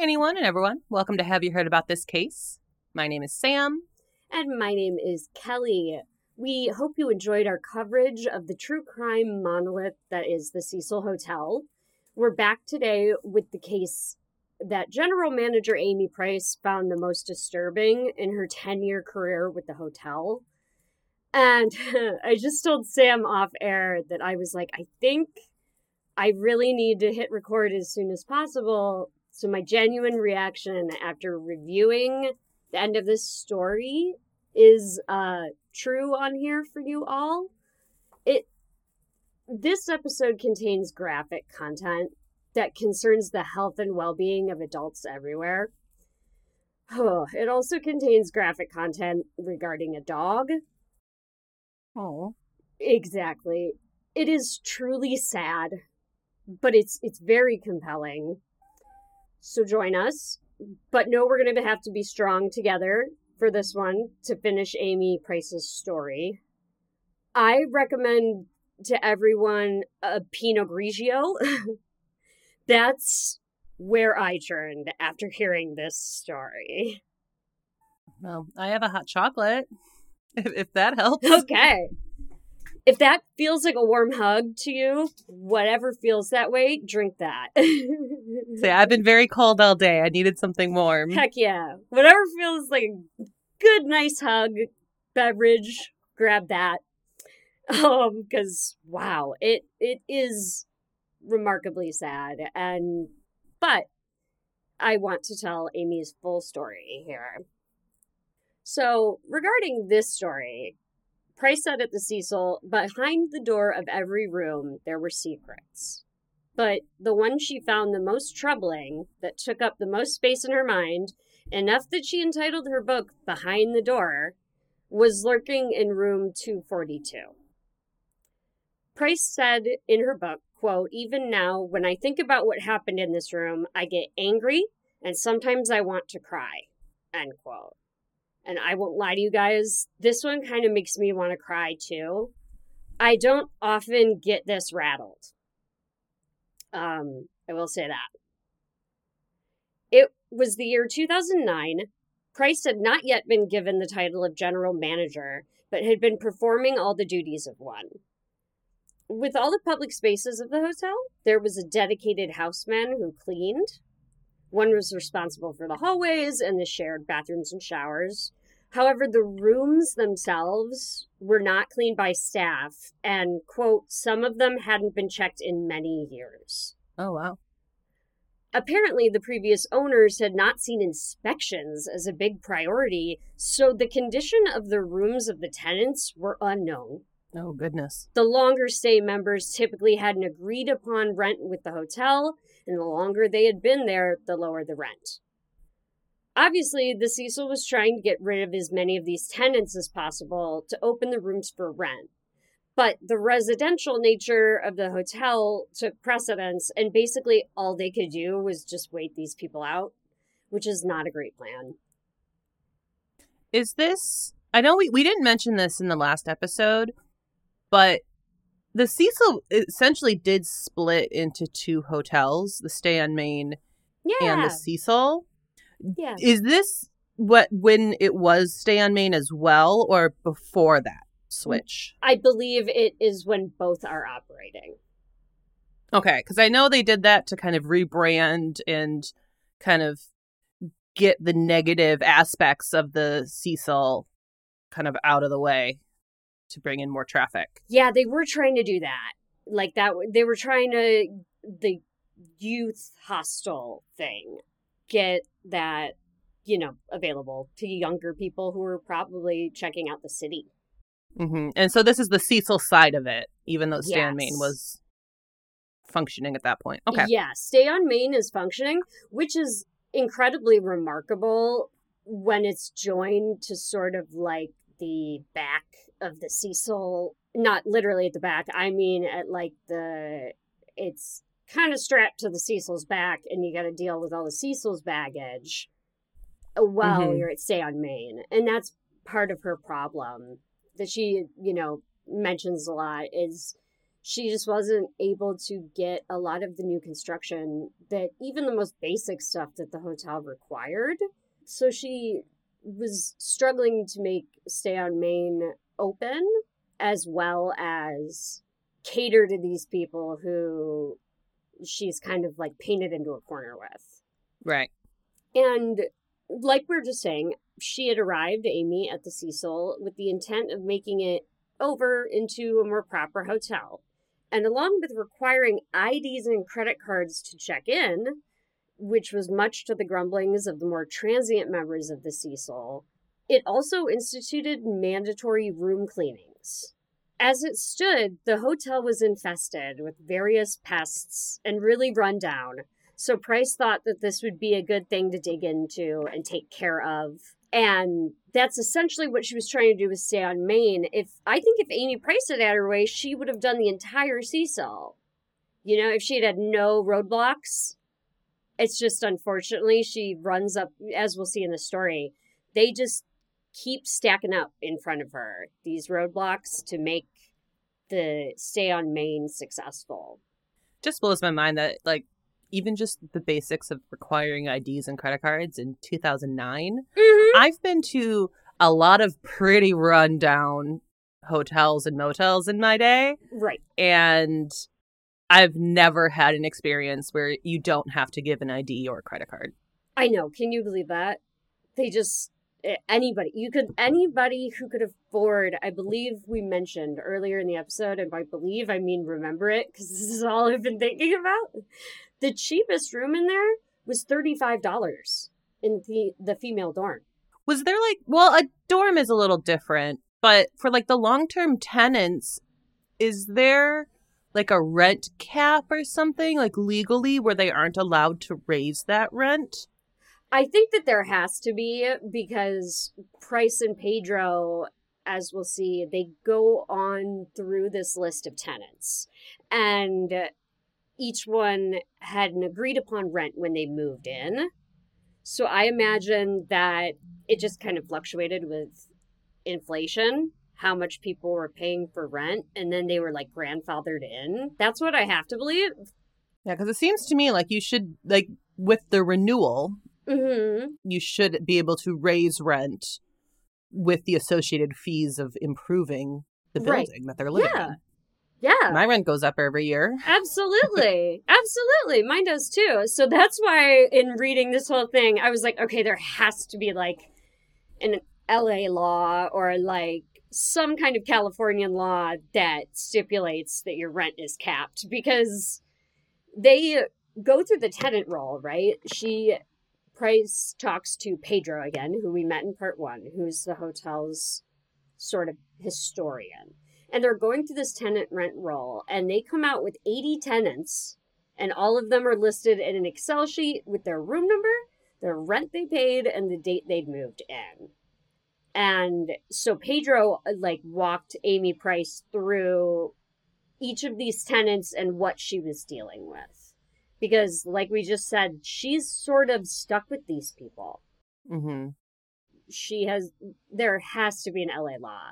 anyone and everyone. Welcome to Have You Heard About This Case? My name is Sam. And my name is Kelly. We hope you enjoyed our coverage of the true crime monolith that is the Cecil Hotel. We're back today with the case that General Manager Amy Price found the most disturbing in her 10 year career with the hotel. And I just told Sam off air that I was like, I think I really need to hit record as soon as possible. So, my genuine reaction after reviewing the end of this story is uh, true on here for you all. It this episode contains graphic content that concerns the health and well-being of adults everywhere. Oh, it also contains graphic content regarding a dog. Oh. Exactly. It is truly sad, but it's it's very compelling. So join us. But no, we're going to have to be strong together for this one to finish Amy Price's story. I recommend to everyone a Pinot Grigio. That's where I turned after hearing this story. Well, I have a hot chocolate, if, if that helps. Okay. If that feels like a warm hug to you, whatever feels that way, drink that. Say, I've been very cold all day. I needed something warm. Heck yeah. Whatever feels like a good, nice hug, beverage, grab that. Um, because wow, it it is remarkably sad. And but I want to tell Amy's full story here. So, regarding this story, Price said at the Cecil, behind the door of every room there were secrets. But the one she found the most troubling, that took up the most space in her mind, enough that she entitled her book Behind the Door, was lurking in room 242. Price said in her book, quote, even now, when I think about what happened in this room, I get angry and sometimes I want to cry, end quote. And I won't lie to you guys, this one kind of makes me want to cry too. I don't often get this rattled. Um, I will say that. It was the year 2009. Price had not yet been given the title of general manager, but had been performing all the duties of one. With all the public spaces of the hotel, there was a dedicated houseman who cleaned. One was responsible for the hallways and the shared bathrooms and showers. However, the rooms themselves were not cleaned by staff, and, quote, some of them hadn't been checked in many years. Oh, wow. Apparently, the previous owners had not seen inspections as a big priority, so the condition of the rooms of the tenants were unknown. Oh, goodness. The longer stay members typically had an agreed upon rent with the hotel, and the longer they had been there, the lower the rent. Obviously, the Cecil was trying to get rid of as many of these tenants as possible to open the rooms for rent. But the residential nature of the hotel took precedence, and basically all they could do was just wait these people out, which is not a great plan. Is this. I know we, we didn't mention this in the last episode, but the Cecil essentially did split into two hotels the Stay on Main yeah. and the Cecil. Yeah. Is this what when it was Stay on Main as well, or before that mm, switch? I believe it is when both are operating. Okay, because I know they did that to kind of rebrand and kind of get the negative aspects of the Cecil kind of out of the way to bring in more traffic. Yeah, they were trying to do that. Like that they were trying to the youth hostel thing get that you know available to younger people who are probably checking out the city hmm And so this is the Cecil side of it, even though Stay on Main was functioning at that point. Okay. yeah stay on main is functioning which is incredibly remarkable when it's joined to sort of like the back of the cecil not literally at the back i mean at like the it's kind of strapped to the cecil's back and you got to deal with all the cecil's baggage while Mhm. you're at stay on main and that's part of her problem that she you know mentions a lot is she just wasn't able to get a lot of the new construction that even the most basic stuff that the hotel required. So she was struggling to make Stay on Main open as well as cater to these people who she's kind of like painted into a corner with. Right. And like we are just saying, she had arrived, Amy, at the Cecil with the intent of making it over into a more proper hotel. And along with requiring IDs and credit cards to check in, which was much to the grumblings of the more transient members of the Cecil, it also instituted mandatory room cleanings. As it stood, the hotel was infested with various pests and really run down, so Price thought that this would be a good thing to dig into and take care of. And that's essentially what she was trying to do with Stay on Main. If I think if Amy Price had had her way, she would have done the entire Cecil. You know, if she had had no roadblocks. It's just unfortunately she runs up, as we'll see in the story. They just keep stacking up in front of her these roadblocks to make the stay on main successful. Just blows my mind that like even just the basics of requiring IDs and credit cards in 2009. Mm-hmm. I've been to a lot of pretty rundown hotels and motels in my day. Right. And I've never had an experience where you don't have to give an ID or a credit card. I know. Can you believe that? They just Eh, anybody you could anybody who could afford i believe we mentioned earlier in the episode and by believe i mean remember it because this is all i've been thinking about. The cheapest room in there was $35 in the the female dorm. Was there like well a dorm is a little different but for like the long-term tenants is there like a rent cap or something like legally where they aren't allowed to raise that rent I think that there has to be because Price and Pedro, as we'll see, they go on through this list of tenants. And each one had an agreed upon rent when they moved in. So I imagine that it just kind of fluctuated with inflation, how much people were paying for rent, and then they were like grandfathered in. That's what I have to believe. Yeah, because it seems to me like you should, like, with the renewal, Mm-hmm. you should be able to raise rent with the associated fees of improving the building Right. that they're living Yeah. in. Yeah. My rent goes up every year. Absolutely. Absolutely. Mine does too. So that's why in reading this whole thing, I was like, okay, there has to be like an LA law or like some kind of Californian law that stipulates that your rent is capped because they go through the tenant roll, right? She Price talks to Pedro again, who we met in part one, who's the hotel's sort of historian. And they're going through this tenant rent roll and they come out with 80 tenants and all of them are listed in an excel sheet with their room number their rent they paid and the date they'd moved in. And so pedro like walked amy price through each of these tenants and what she was dealing with because like we just said she's sort of stuck with these people Mm-hmm. she has there has to be an LA law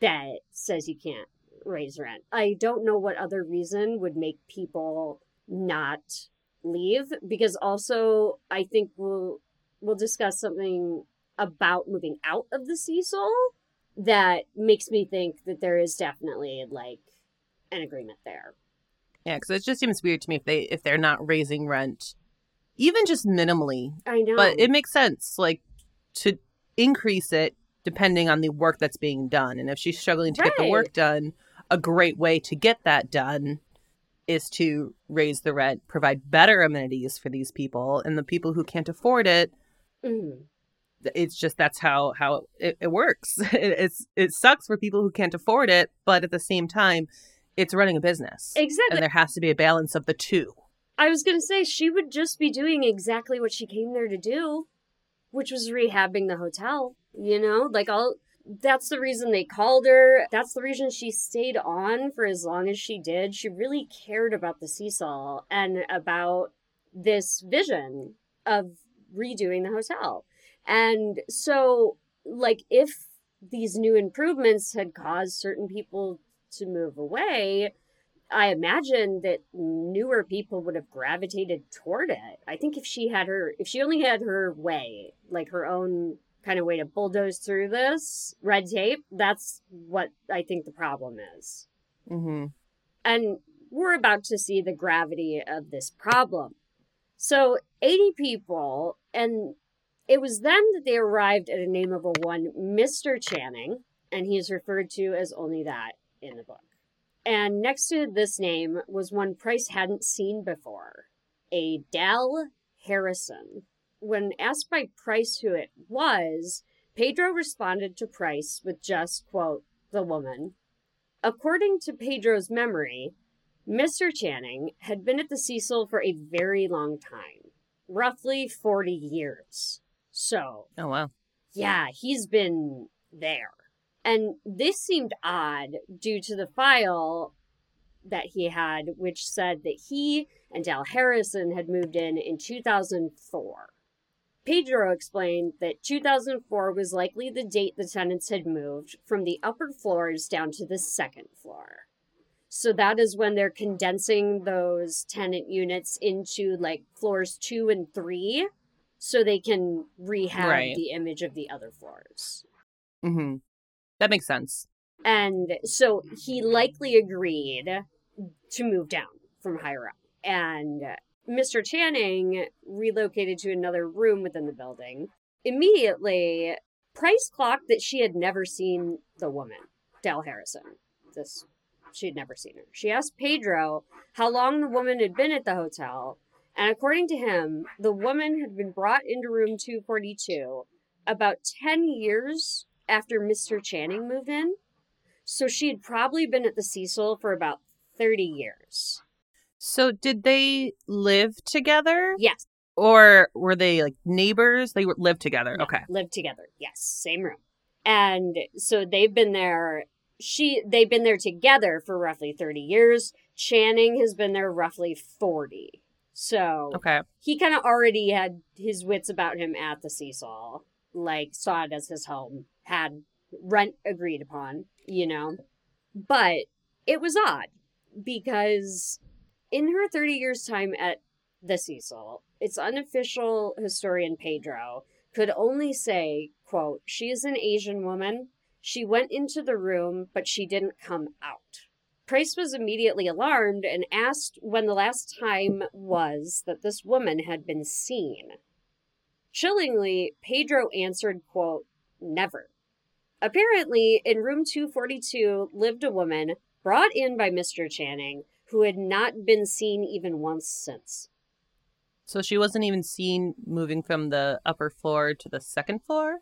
that says you can't raise rent. I don't know what other reason would make people not leave because also I think we'll we'll discuss something about moving out of the Cecil that makes me think that there is definitely like an agreement there. Yeah, because it just seems weird to me if they if they're not raising rent, even just minimally. I know. But it makes sense, like to increase it depending on the work that's being done. And if she's struggling to get the work done, a great way to get that done is to raise the rent, provide better amenities for these people, and the people who can't afford it. Mhm. It's just that's how how it, it works. It, it's it sucks for people who can't afford it, but at the same time, it's running a business, Exactly. and there has to be a balance of the two. I was gonna say she would just be doing exactly what she came there to do, which was rehabbing the hotel. You know, like all. That's the reason they called her. That's the reason she stayed on for as long as she did. She really cared about the Cecil and about this vision of redoing the hotel. And so, like, if these new improvements had caused certain people to move away, I imagine that newer people would have gravitated toward it. I think if she had her, if she only had her way, like her own kind of way to bulldoze through this red tape, that's what I think the problem is. Mm-hmm. And we're about to see the gravity of this problem. So, 80 people, and it was then that they arrived at a name of a one Mr. Channing, and he's referred to as only that in the book. And next to this name was one Price hadn't seen before a Dal Harrison. When asked by Price who it was, Pedro responded to Price with just, quote, the woman. According to Pedro's memory, Mr. Channing had been at the Cecil for a very long time, roughly 40 years. So, Oh wow. yeah, he's been there. And this seemed odd due to the file that he had, which said that he and Dal Harrison had moved in in 2004. Pedro explained that 2004 was likely the date the tenants had moved from the upper floors down to the second floor. So that is when they're condensing those tenant units into like floors two and three so they can rehab Right. the image of the other floors. Mm-hmm. That makes sense. And so he likely agreed to move down from higher up. And Mr. Channing relocated to another room within the building. Immediately, Price clocked that she had never seen the woman, Dal Harrison. This she had never seen her. She asked Pedro how long the woman had been at the hotel, and according to him, the woman had been brought into room 242 about 10 years after Mr. Channing moved in. So she had probably been at the Cecil for about 30 years. So did they live together? Yes. Or were they like neighbors? They lived together. No, Okay. Lived together. Yes, same room. And so they've been there she they've been there together for roughly 30 years. Channing has been there roughly 40. So Okay. he kind of already had his wits about him at the Cecil, like saw it as his home, had rent agreed upon, you know. But it was odd because in her 30 years' time at the Cecil, its unofficial historian Pedro could only say, quote, she is an Asian woman. She went into the room, but she didn't come out. Price was immediately alarmed and asked when the last time was that this woman had been seen. Chillingly, Pedro answered, quote, never. Apparently, in room 242 lived a woman brought in by Mr. Channing who had not been seen even once since. So she wasn't even seen moving from the upper floor to the second floor?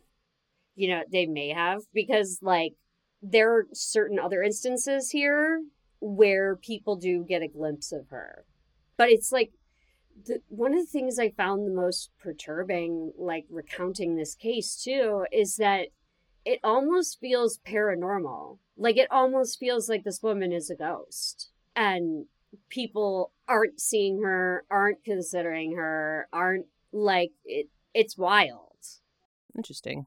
You know, they may have, because, like, there are certain other instances here where people do get a glimpse of her. But it's like, the, one of the things I found the most perturbing, like recounting this case too, is that it almost feels paranormal. Like it almost feels like this woman is a ghost. And people aren't seeing her, aren't considering her, aren't like it it's wild. Interesting.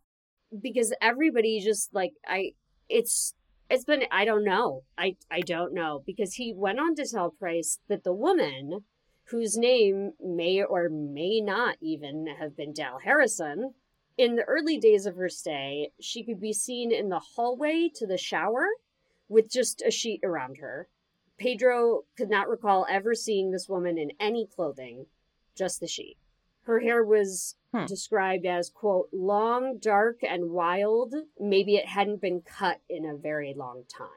Because everybody just like I it's it's been I don't know. I I don't know. Because he went on to tell Price that the woman whose name may or may not even have been Dal Harrison. In the early days of her stay, she could be seen in the hallway to the shower with just a sheet around her. Pedro could not recall ever seeing this woman in any clothing, just the sheet. Her hair was Hmm. described as, quote, long, dark, and wild. Maybe it hadn't been cut in a very long time.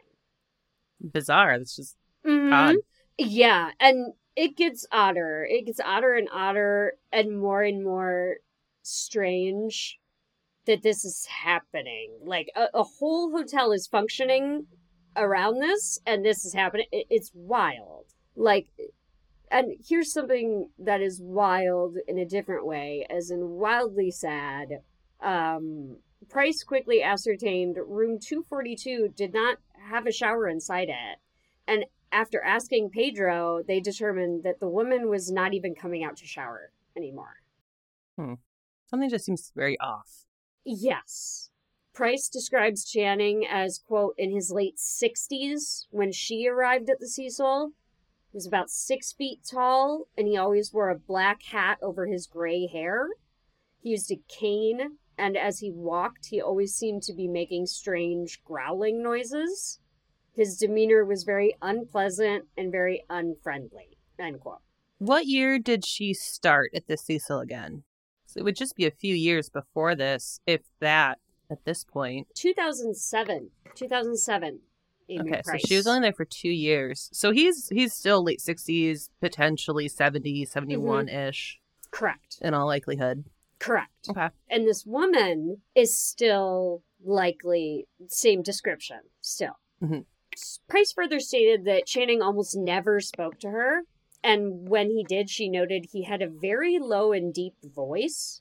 Bizarre. That's just mm-hmm. odd. Yeah, and it gets odder. It gets odder and odder and more and more strange that this is happening. Like a, a whole hotel is functioning around this and this is happening. It, it's wild. Like and here's something that is wild in a different way, as in wildly sad. Um Price quickly ascertained room 242 did not have a shower inside it. And after asking Pedro, they determined that the woman was not even coming out to shower anymore. Something just seems very off. Yes. Price describes Channing as, quote, in his late 60s when she arrived at the Cecil. He was about six feet tall, and he always wore a black hat over his gray hair. He used a cane, and as he walked, he always seemed to be making strange growling noises. His demeanor was very unpleasant and very unfriendly. End quote. What year did she start at the Cecil again? So it would just be a few years before this, if that, at this point. 2007. 2007. Amy okay, Price. so she was only there for two years. So he's he's still late 60s, potentially 70, 71 ish, Correct. in all likelihood. Correct. Okay. And this woman is still likely same description. Still. Mhm. Price further stated that Channing almost never spoke to her, and when he did, she noted he had a very low and deep voice.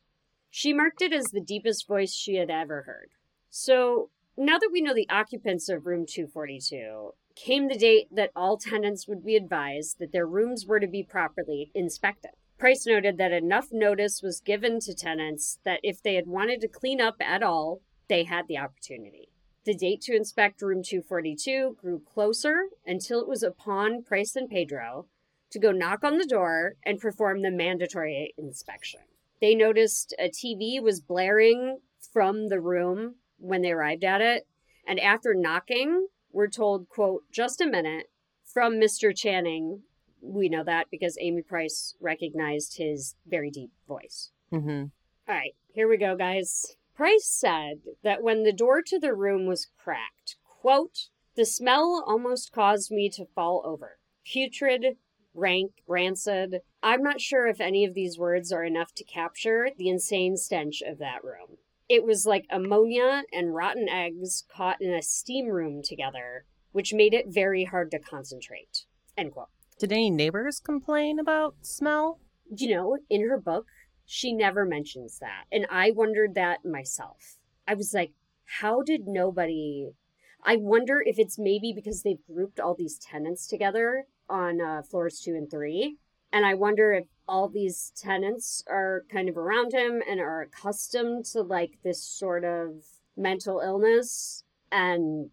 She marked it as the deepest voice she had ever heard. So now that we know the occupants of room 242, came the date that all tenants would be advised that their rooms were to be properly inspected. Price noted that enough notice was given to tenants that if they had wanted to clean up at all, they had the opportunity. The date to inspect room 242 grew closer until it was upon Price and Pedro to go knock on the door and perform the mandatory inspection. They noticed a TV was blaring from the room when they arrived at it, and after knocking, were told, quote, just a minute, from Mr. Channing. We know that because Amy Price recognized his very deep voice. Mm-hmm. All right, here we go, guys. Price said that when the door to the room was cracked, quote, the smell almost caused me to fall over. Putrid, rank, rancid. I'm not sure if any of these words are enough to capture the insane stench of that room. It was like ammonia and rotten eggs caught in a steam room together, which made it very hard to concentrate. End quote. Did any neighbors complain about smell? You know, in her book, she never mentions that. And I wondered that myself. I was like, how did nobody. I wonder if it's maybe because they've grouped all these tenants together on uh, floors two and three. And I wonder if all these tenants are kind of around him and are accustomed to like this sort of mental illness and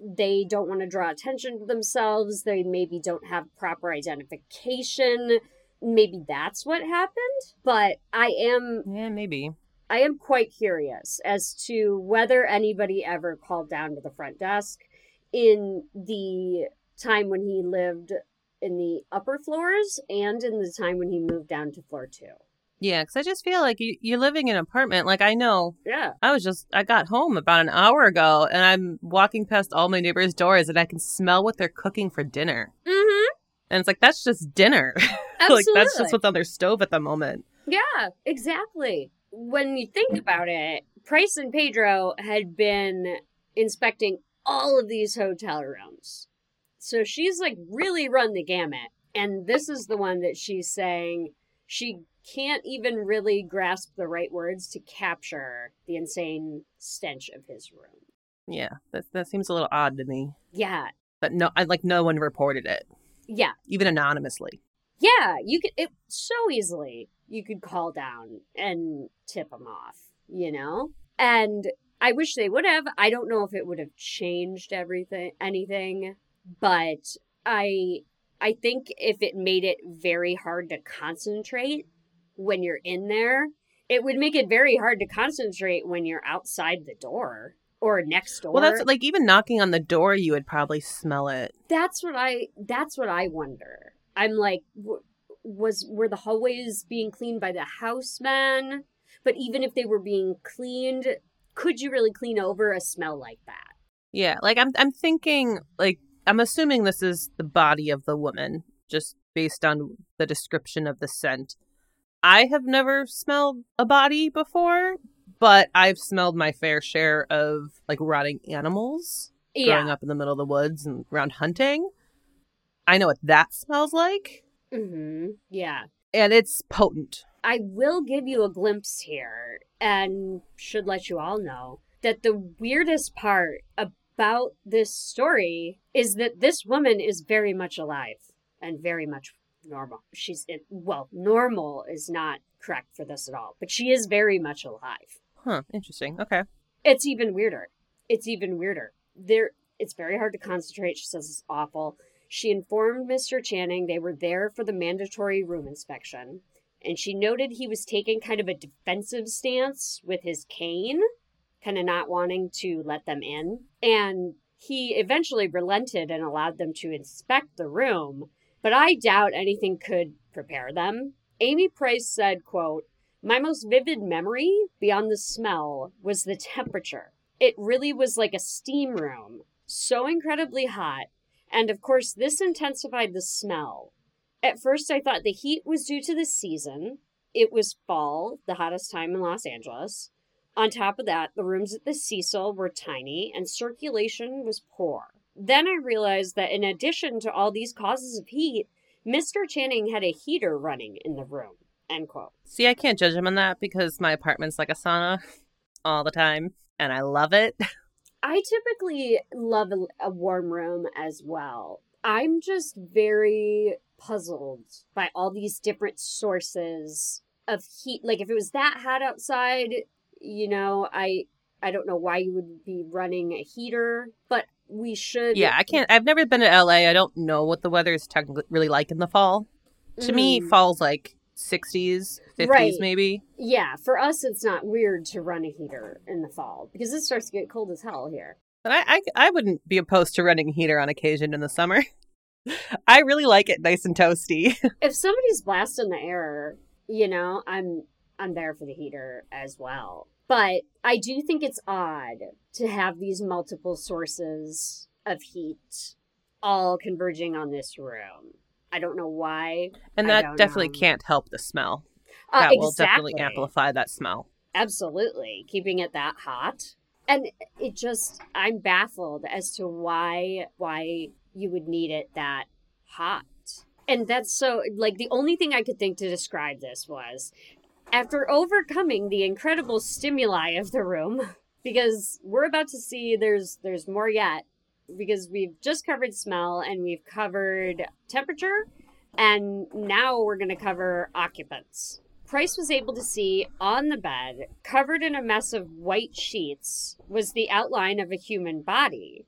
they don't want to draw attention to themselves. They maybe don't have proper identification. Maybe that's what happened. But I am Yeah, maybe. I am quite curious as to whether anybody ever called down to the front desk in the time when he lived in the upper floors and in the time when he moved down to floor two. Yeah, because I just feel like you, you're living in an apartment. Like, I know Yeah. I was just, I got home about an hour ago and I'm walking past all my neighbors' doors and I can smell what they're cooking for dinner. Mm-hmm. And it's like, that's just dinner. Absolutely. like, that's just what's on their stove at the moment. Yeah, exactly. When you think about it, Price and Pedro had been inspecting all of these hotel rooms. So she's like really run the gamut. And this is the one that she's saying she can't even really grasp the right words to capture the insane stench of his room. Yeah, that, that seems a little odd to me. Yeah. But no, I, like, no one reported it, Yeah. even anonymously. Yeah, you could it so easily you could call down and tip them off, you know? And I wish they would have. I don't know if it would have changed everything anything, but I I think if it made it very hard to concentrate when you're in there, it would make it very hard to concentrate when you're outside the door or next door. Well, that's like even knocking on the door, you would probably smell it. that's what I that's what I wonder. I'm like, w- was were the hallways being cleaned by the houseman? But even if they were being cleaned, could you really clean over a smell like that? Yeah, like I'm, I'm thinking, like, I'm assuming this is the body of the woman, just based on the description of the scent. I have never smelled a body before, but I've smelled my fair share of like rotting animals growing up in the middle of the woods and around hunting. I know what that smells like, Mm-hmm. Yeah. and it's potent. I will give you a glimpse here and should let you all know that the weirdest part about this story is that this woman is very much alive and very much normal. She's it, well, normal is not correct for this at all, but she is very much alive. Huh, interesting. Okay. It's even weirder. It's even weirder. There, it's very hard to concentrate. She says it's awful. She informed Mr. Channing they were there for the mandatory room inspection, and she noted he was taking kind of a defensive stance with his cane, kind of not wanting to let them in. And he eventually relented and allowed them to inspect the room, but I doubt anything could prepare them. Amy Price said, quote, my most vivid memory, beyond the smell, was the temperature. It really was like a steam room, so incredibly hot, and of course, this intensified the smell. At first, I thought the heat was due to the season. It was fall, the hottest time in Los Angeles. On top of that, the rooms at the Cecil were tiny and circulation was poor. Then I realized that in addition to all these causes of heat, Mr. Channing had a heater running in the room. End quote. See, I can't judge him on that because my apartment's like a sauna all the time and I love it. I typically love a, a warm room as well. I'm just very puzzled by all these different sources of heat. Like if it was that hot outside, you know, I I don't know why you would be running a heater, but we should Yeah, I can't I've never been to LA. I don't know what the weather is technically really like in the fall. To me, Mm. fall's like 60s, 50s Right. maybe. Yeah, for us it's not weird to run a heater in the fall because it starts to get cold as hell here. But I, I, I wouldn't be opposed to running a heater on occasion in the summer. I really like it nice and toasty. if somebody's blasting the air, you know, I'm I'm there for the heater as well. But I do think it's odd to have these multiple sources of heat all converging on this room. I don't know why. And that definitely know. can't help the smell. Uh, That will definitely amplify that smell. Absolutely. Keeping it that hot. And it just I'm baffled as to why why you would need it that hot. And that's so like the only thing I could think to describe this was after overcoming the incredible stimuli of the room because we're about to see there's there's more yet because we've just covered smell and we've covered temperature and now we're going to cover occupants. Price was able to see on the bed, covered in a mess of white sheets, was the outline of a human body.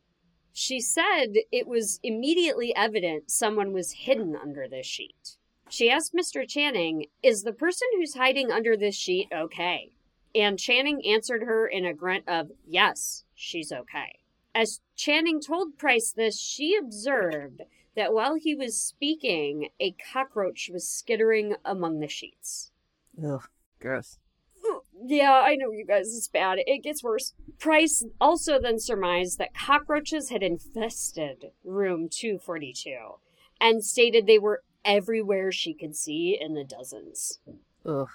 She said it was immediately evident someone was hidden under this sheet. She asked Mr. Channing, Is the person who's hiding under this sheet okay? And Channing answered her in a grunt of, Yes, she's okay. As Channing told Price this, she observed that while he was speaking, a cockroach was skittering among the sheets. Ugh, gross. Yeah, I know you guys, it's bad. It gets worse. Price also then surmised that cockroaches had infested room 242 and stated they were everywhere she could see in the dozens. Ugh.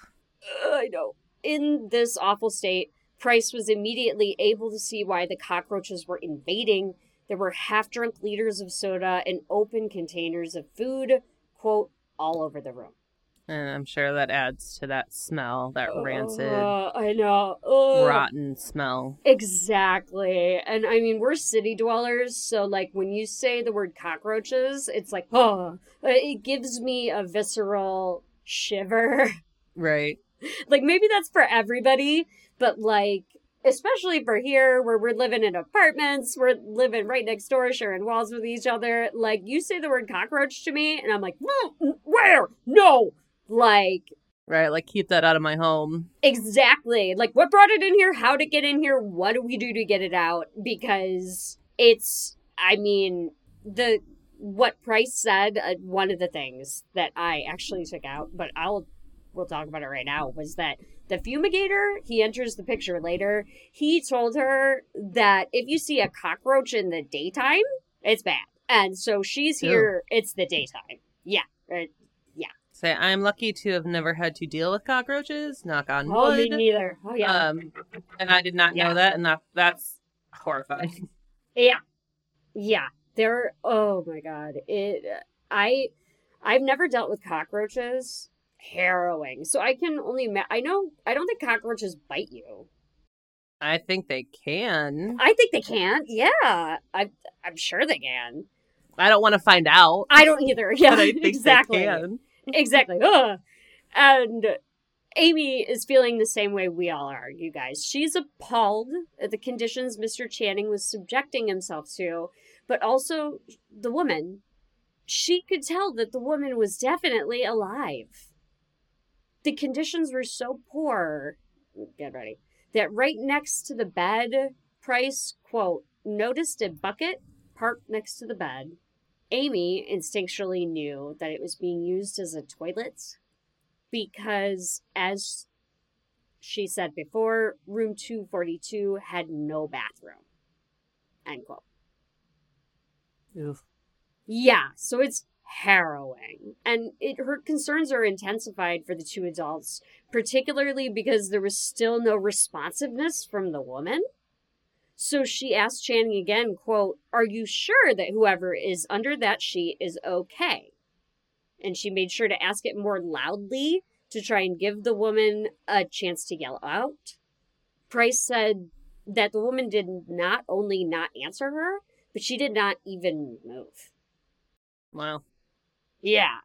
I know. In this awful state, Price was immediately able to see why the cockroaches were invading. There were half drunk liters of soda and open containers of food, quote, all over the room. And I'm sure that adds to that smell, that rancid, Uh, I know. Ugh. rotten smell. Exactly. And I mean, we're city dwellers, so like when you say the word cockroaches, it's like, oh, it gives me a visceral shiver. Right. like maybe that's for everybody, but like especially for here where we're living in apartments, we're living right next door, sharing walls with each other. Like you say the word cockroach to me, and I'm like, "Mm, where? No. Like Right. Like, keep that out of my home. Exactly. Like, what brought it in here? How to get in here? What do we do to get it out? Because it's, I mean, the what Price said. Uh, one of the things that I actually took out, but I'll we'll talk about it right now, was that the fumigator. He enters the picture later. He told her that if you see a cockroach in the daytime, it's bad, and so she's Ew. here. It's the daytime. Yeah. Uh, Say, I'm lucky to have never had to deal with cockroaches. Knock on wood. Oh, me neither. Oh yeah. Um, and I did not Yeah. know that, and that that's horrifying. Yeah. Yeah. They're oh my god. It I I've never dealt with cockroaches. Harrowing. So I can only ma- I know I don't think cockroaches bite you. I think they can. I think they can. Yeah. I I'm sure they can. I don't want to find out. I don't either. Yeah. but I think exactly. exactly. Ugh. And Amy is feeling the same way we all are, you guys. She's appalled at the conditions Mr. Channing was subjecting himself to, but also the woman. She could tell that the woman was definitely alive. The conditions were so poor, get ready, that right next to the bed, Price, quote, noticed a bucket parked next to the bed. Amy instinctually knew that it was being used as a toilet because, as she said before, room 242 had no bathroom. End quote. Oof. Yeah, so it's harrowing. And it her concerns are intensified for the two adults, particularly because there was still no responsiveness from the woman. So she asked Channing again, quote, Are you sure that whoever is under that sheet is okay? And she made sure to ask it more loudly to try and give the woman a chance to yell out. Price said that the woman did not only not answer her, but she did not even move. Wow. Yeah.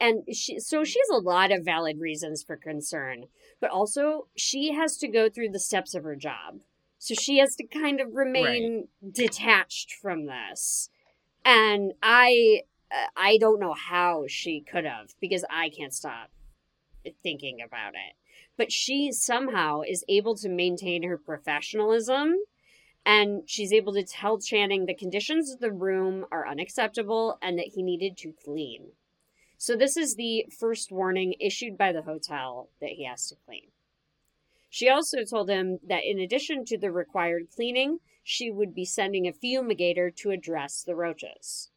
And she so she has a lot of valid reasons for concern, but also she has to go through the steps of her job. So she has to kind of remain detached from this. And I uh, I don't know how she could have because I can't stop thinking about it. But she somehow is able to maintain her professionalism and she's able to tell Channing the conditions of the room are unacceptable and that he needed to clean. So, this is the first warning issued by the hotel that he has to clean. She also told him that in addition to the required cleaning, she would be sending a fumigator to address the roaches.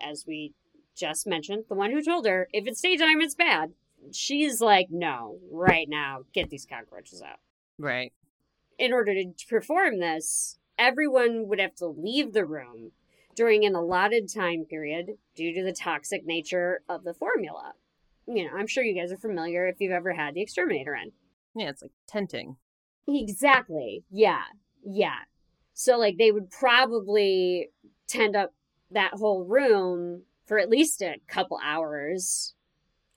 As we just mentioned, the one who told her, if it's daytime, it's bad. She's like, no, right now, get these cockroaches out. Right. In order to perform this, everyone would have to leave the room during an allotted time period due to the toxic nature of the formula. You know, I'm sure you guys are familiar if you've ever had the exterminator in. Yeah, it's like tenting. Exactly. Yeah. Yeah. So, like, they would probably tend up that whole room for at least a couple hours.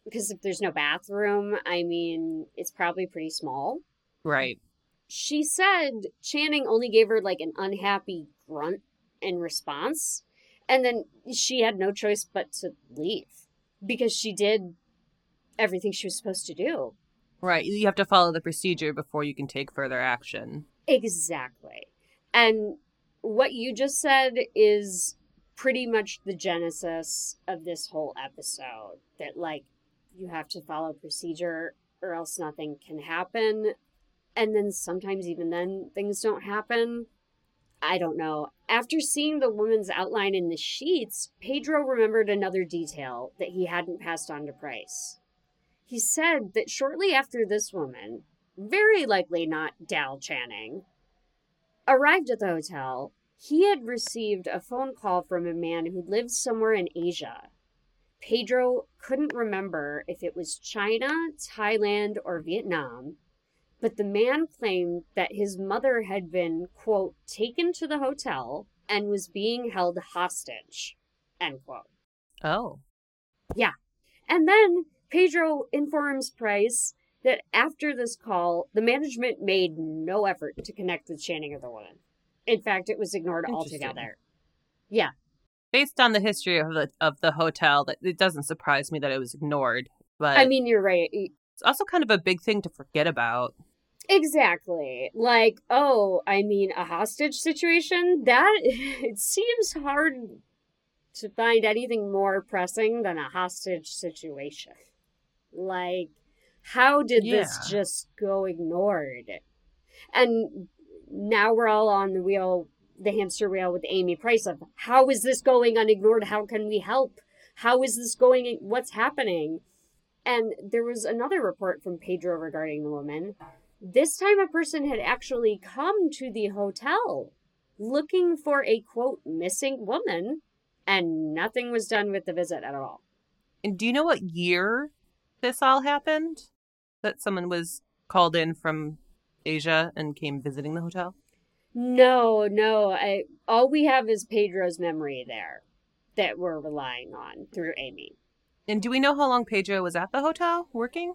Because if there's no bathroom, I mean, it's probably pretty small. Right. She said Channing only gave her like an unhappy grunt in response. And then she had no choice but to leave because she did everything she was supposed to do. Right. You have to follow the procedure before you can take further action. Exactly. And what you just said is pretty much the genesis of this whole episode that, like, you have to follow procedure or else nothing can happen. And then sometimes, even then, things don't happen. I don't know. After seeing the woman's outline in the sheets, Pedro remembered another detail that he hadn't passed on to Price. He said that shortly after this woman, very likely not Dal Channing, arrived at the hotel, he had received a phone call from a man who lived somewhere in Asia. Pedro couldn't remember if it was China, Thailand, or Vietnam, but the man claimed that his mother had been, quote, taken to the hotel and was being held hostage, end quote. Oh. Yeah. And then Pedro informs Price that after this call, the management made no effort to connect with Channing or the woman. In fact, it was ignored altogether. Yeah. Based on the history of the of the hotel, that it doesn't surprise me that it was ignored. But I mean, you're right. it's also kind of a big thing to forget about. Exactly. Like, oh, I mean, a hostage situation? That it seems hard to find anything more pressing than a hostage situation. Like, how did this just go ignored? And now we're all on the wheel, the hamster wheel with Amy Price of how is this going unignored? How can we help? How is this going? What's happening? And there was another report from Pedro regarding the woman. This time, a person had actually come to the hotel looking for a quote missing woman, and nothing was done with the visit at all. And do you know what year this all happened? That someone was called in from Asia and came visiting the hotel? No, no. I all we have is Pedro's memory there that we're relying on through Amy. And do we know how long Pedro was at the hotel working?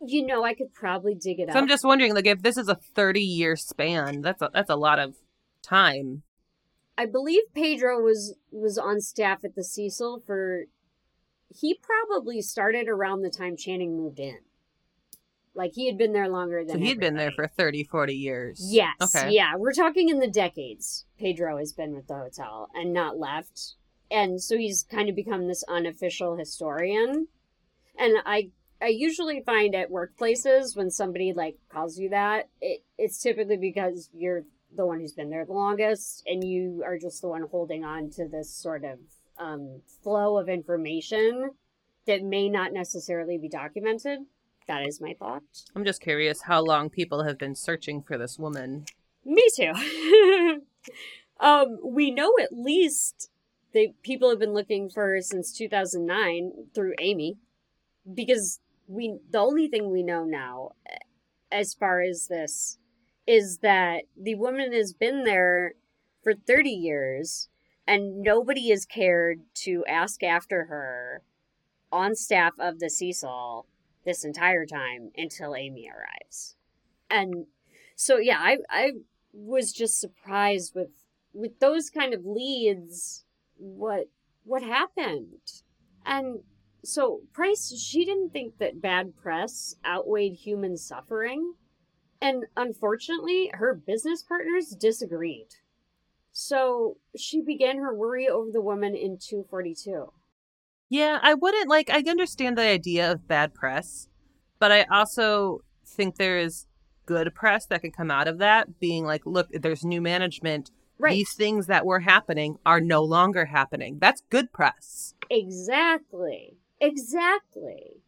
You know, I could probably dig it So up. I'm just wondering, like, if this is a 30 year span, that's a, that's a lot of time. I believe Pedro was was on staff at the Cecil for. He probably started around the time Channing moved in. Like he had been there longer than. So he'd been there for 30, 40 years. Yes. Okay. Yeah, we're talking in the decades. Pedro has been with the hotel and not left, and so he's kind of become this unofficial historian. And I I usually find at workplaces when somebody like calls you that, it, it's typically because you're the one who's been there the longest, and you are just the one holding on to this sort of um, flow of information that may not necessarily be documented. That is my thought. I'm just curious how long people have been searching for this woman. Me too. um, we know at least they people have been looking for her since 2009 through Amy, because we the only thing we know now, eh, as far as this, is that the woman has been there for 30 years, and nobody has cared to ask after her on staff of the Cecil this entire time until Amy arrives. And so yeah, I I was just surprised with with those kind of leads what what happened. And so Price she didn't think that bad press outweighed human suffering. And unfortunately, her business partners disagreed. So she began her worry over the woman in 242. Yeah, I wouldn't like, I understand the idea of bad press, but I also think there is good press that can come out of that being like, look, there's new management. Right. These things that were happening are no longer happening. That's good press. Exactly. Exactly.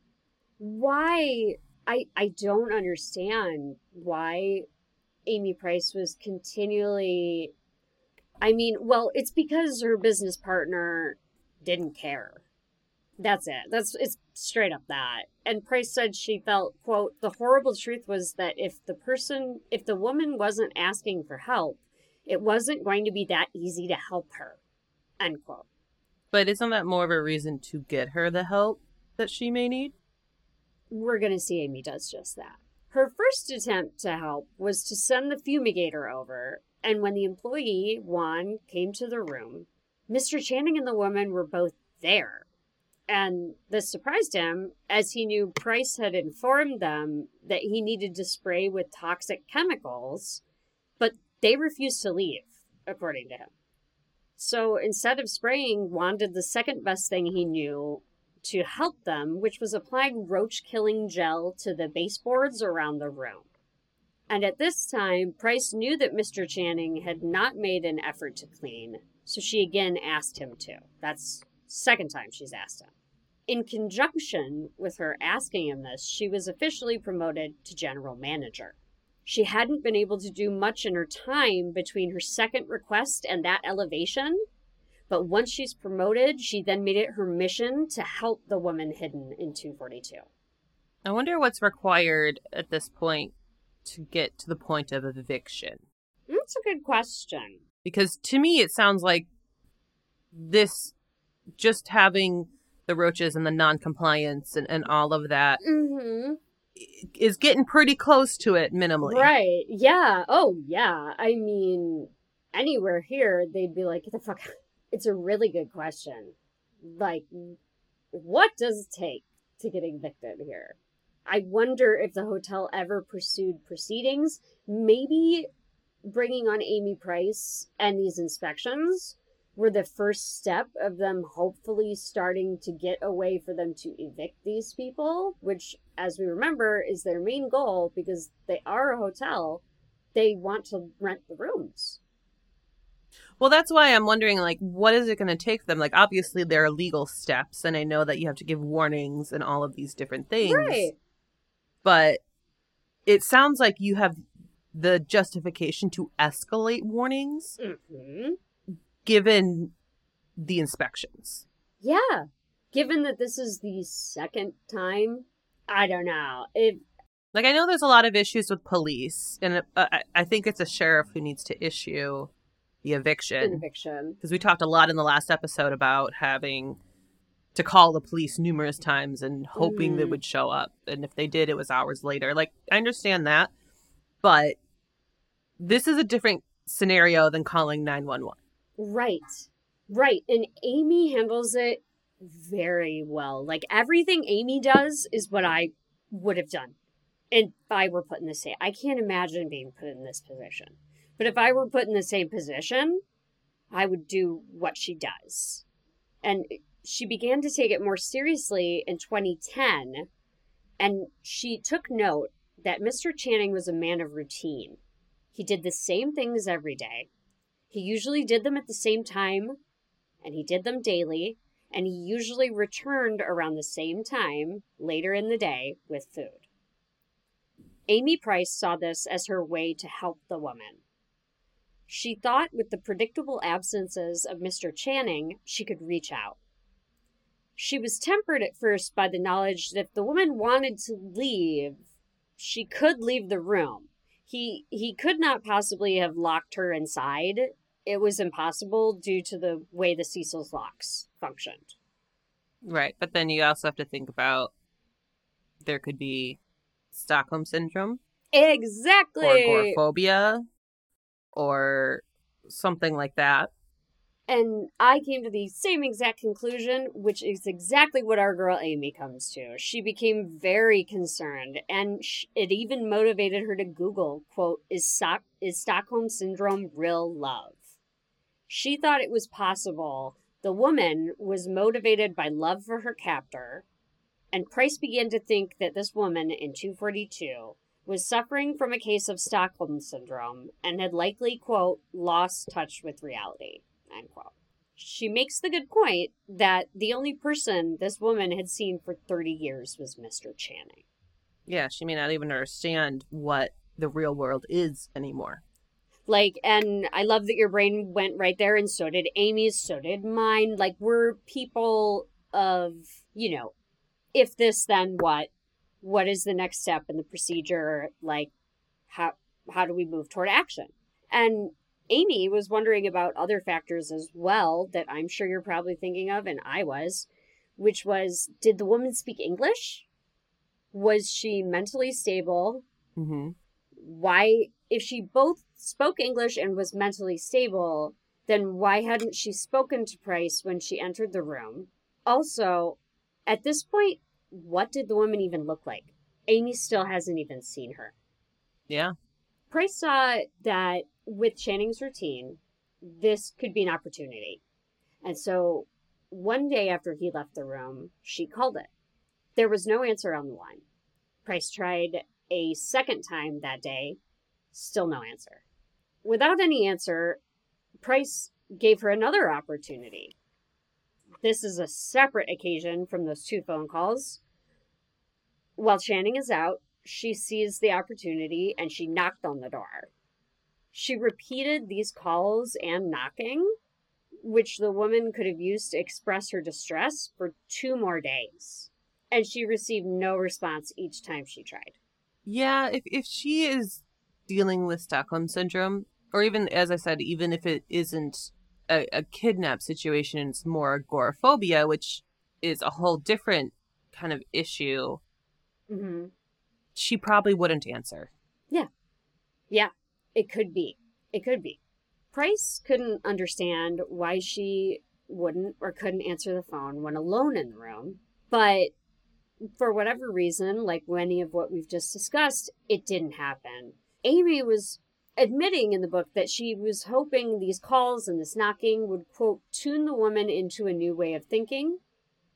Why I I don't understand why Amy Price was continually I mean, well, it's because her business partner didn't care. That's it. That's it's straight up that. And Price said she felt, quote, the horrible truth was that if the person if the woman wasn't asking for help, it wasn't going to be that easy to help her. End quote. But isn't that more of a reason to get her the help that she may need? we're going to see Amy does just that. Her first attempt to help was to send the fumigator over, and when the employee, Juan, came to the room, Mr. Channing and the woman were both there. And this surprised him as he knew Price had informed them that he needed to spray with toxic chemicals, but they refused to leave, according to him. So instead of spraying, Juan did the second best thing he knew to help them, which was applying roach killing gel to the baseboards around the room. And at this time, Price knew that Mr. Channing had not made an effort to clean, so she again asked him to. That's second time she's asked him. In conjunction with her asking him this, she was officially promoted to general manager. She hadn't been able to do much in her time between her second request and that elevation, but once she's promoted, she then made it her mission to help the woman hidden in 242. I wonder what's required at this point to get to the point of eviction. That's a good question. Because to me, it sounds like this just having the roaches and the non-compliance and, and all of that Mm-hmm. is getting pretty close to it minimally. Right. Yeah. Oh, yeah. I mean, anywhere here, they'd be like, get the fuck. It's a really good question. Like, what does it take to get evicted here? I wonder if the hotel ever pursued proceedings. Maybe bringing on Amy Price and these inspections were the first step of them hopefully starting to get a way for them to evict these people, which, as we remember, is their main goal because they are a hotel. They want to rent the rooms. Well, that's why I'm wondering, like, what is it going to take them? Like, obviously, there are legal steps, and I know that you have to give warnings and all of these different things. Right. But it sounds like you have the justification to escalate warnings hmm given the inspections. Yeah. Given that this is the second time, I don't know. If Like, I know there's a lot of issues with police, and uh, I- think it's a sheriff who needs to issue the an eviction. eviction. Because we talked a lot in the last episode about having to call the police numerous times and hoping they Mm. would show up. And if they did, it was hours later. Like, I understand that, but this is a different scenario than calling 911. Right. Right. And Amy handles it very well. Like everything Amy does is what I would have done. And if I were put in the same I can't imagine being put in this position. But if I were put in the same position, I would do what she does. And she began to take it more seriously in 2010, and she took note that Mr. Channing was a man of routine. He did the same things every day. He usually did them at the same time, and he did them daily, and he usually returned around the same time later in the day with food. Amy Price saw this as her way to help the woman. She thought with the predictable absences of Mr. Channing, she could reach out. She was tempered at first by the knowledge that if the woman wanted to leave, she could leave the room. He he could not possibly have locked her inside. It was impossible due to the way the Cecil's locks functioned. Right. But then you also have to think about there could be Stockholm syndrome Exactly. or agoraphobia or something like that. And I came to the same exact conclusion, which is exactly what our girl Amy comes to. She became very concerned, and it even motivated her to Google, quote, is, Stock- is Stockholm Syndrome real love? She thought it was possible the woman was motivated by love for her captor, and Price began to think that this woman in 242 was suffering from a case of Stockholm Syndrome and had likely, quote, lost touch with reality. End quote. She makes the good point that the only person this woman had seen for 30 years was Mr. Channing. Yeah, she may not even understand what the real world is anymore. Like, and I love that your brain went right there, and so did Amy's, so did mine. Like, we're people of, you know, if this, then what? What is the next step in the procedure? Like, how how do we move toward action? And Amy was wondering about other factors as well that I'm sure you're probably thinking of, and I was, which was did the woman speak English? Was she mentally stable? Mm-hmm. Why, if she both spoke English and was mentally stable, then why hadn't she spoken to Price when she entered the room? Also, at this point, what did the woman even look like? Amy still hasn't even seen her. Yeah. Price saw that with Channing's routine, this could be an opportunity. And so one day after he left the room, she called it. There was no answer on the line. Price tried a second time that day, still no answer. Without any answer, Price gave her another opportunity. This is a separate occasion from those two phone calls. While Channing is out, she sees the opportunity and she knocked on the door. She repeated these calls and knocking, which the woman could have used to express her distress for two more days. And she received no response each time she tried. Yeah, if if she is dealing with Stockholm syndrome, or even as I said, even if it isn't a, a kidnap situation, it's more agoraphobia, which is a whole different kind of issue. Mm-hmm. She probably wouldn't answer. Yeah. Yeah, it could be. It could be. Price couldn't understand why she wouldn't or couldn't answer the phone when alone in the room, but for whatever reason, like many of what we've just discussed, it didn't happen. Amy was admitting in the book that she was hoping these calls and this knocking would, quote, tune the woman into a new way of thinking,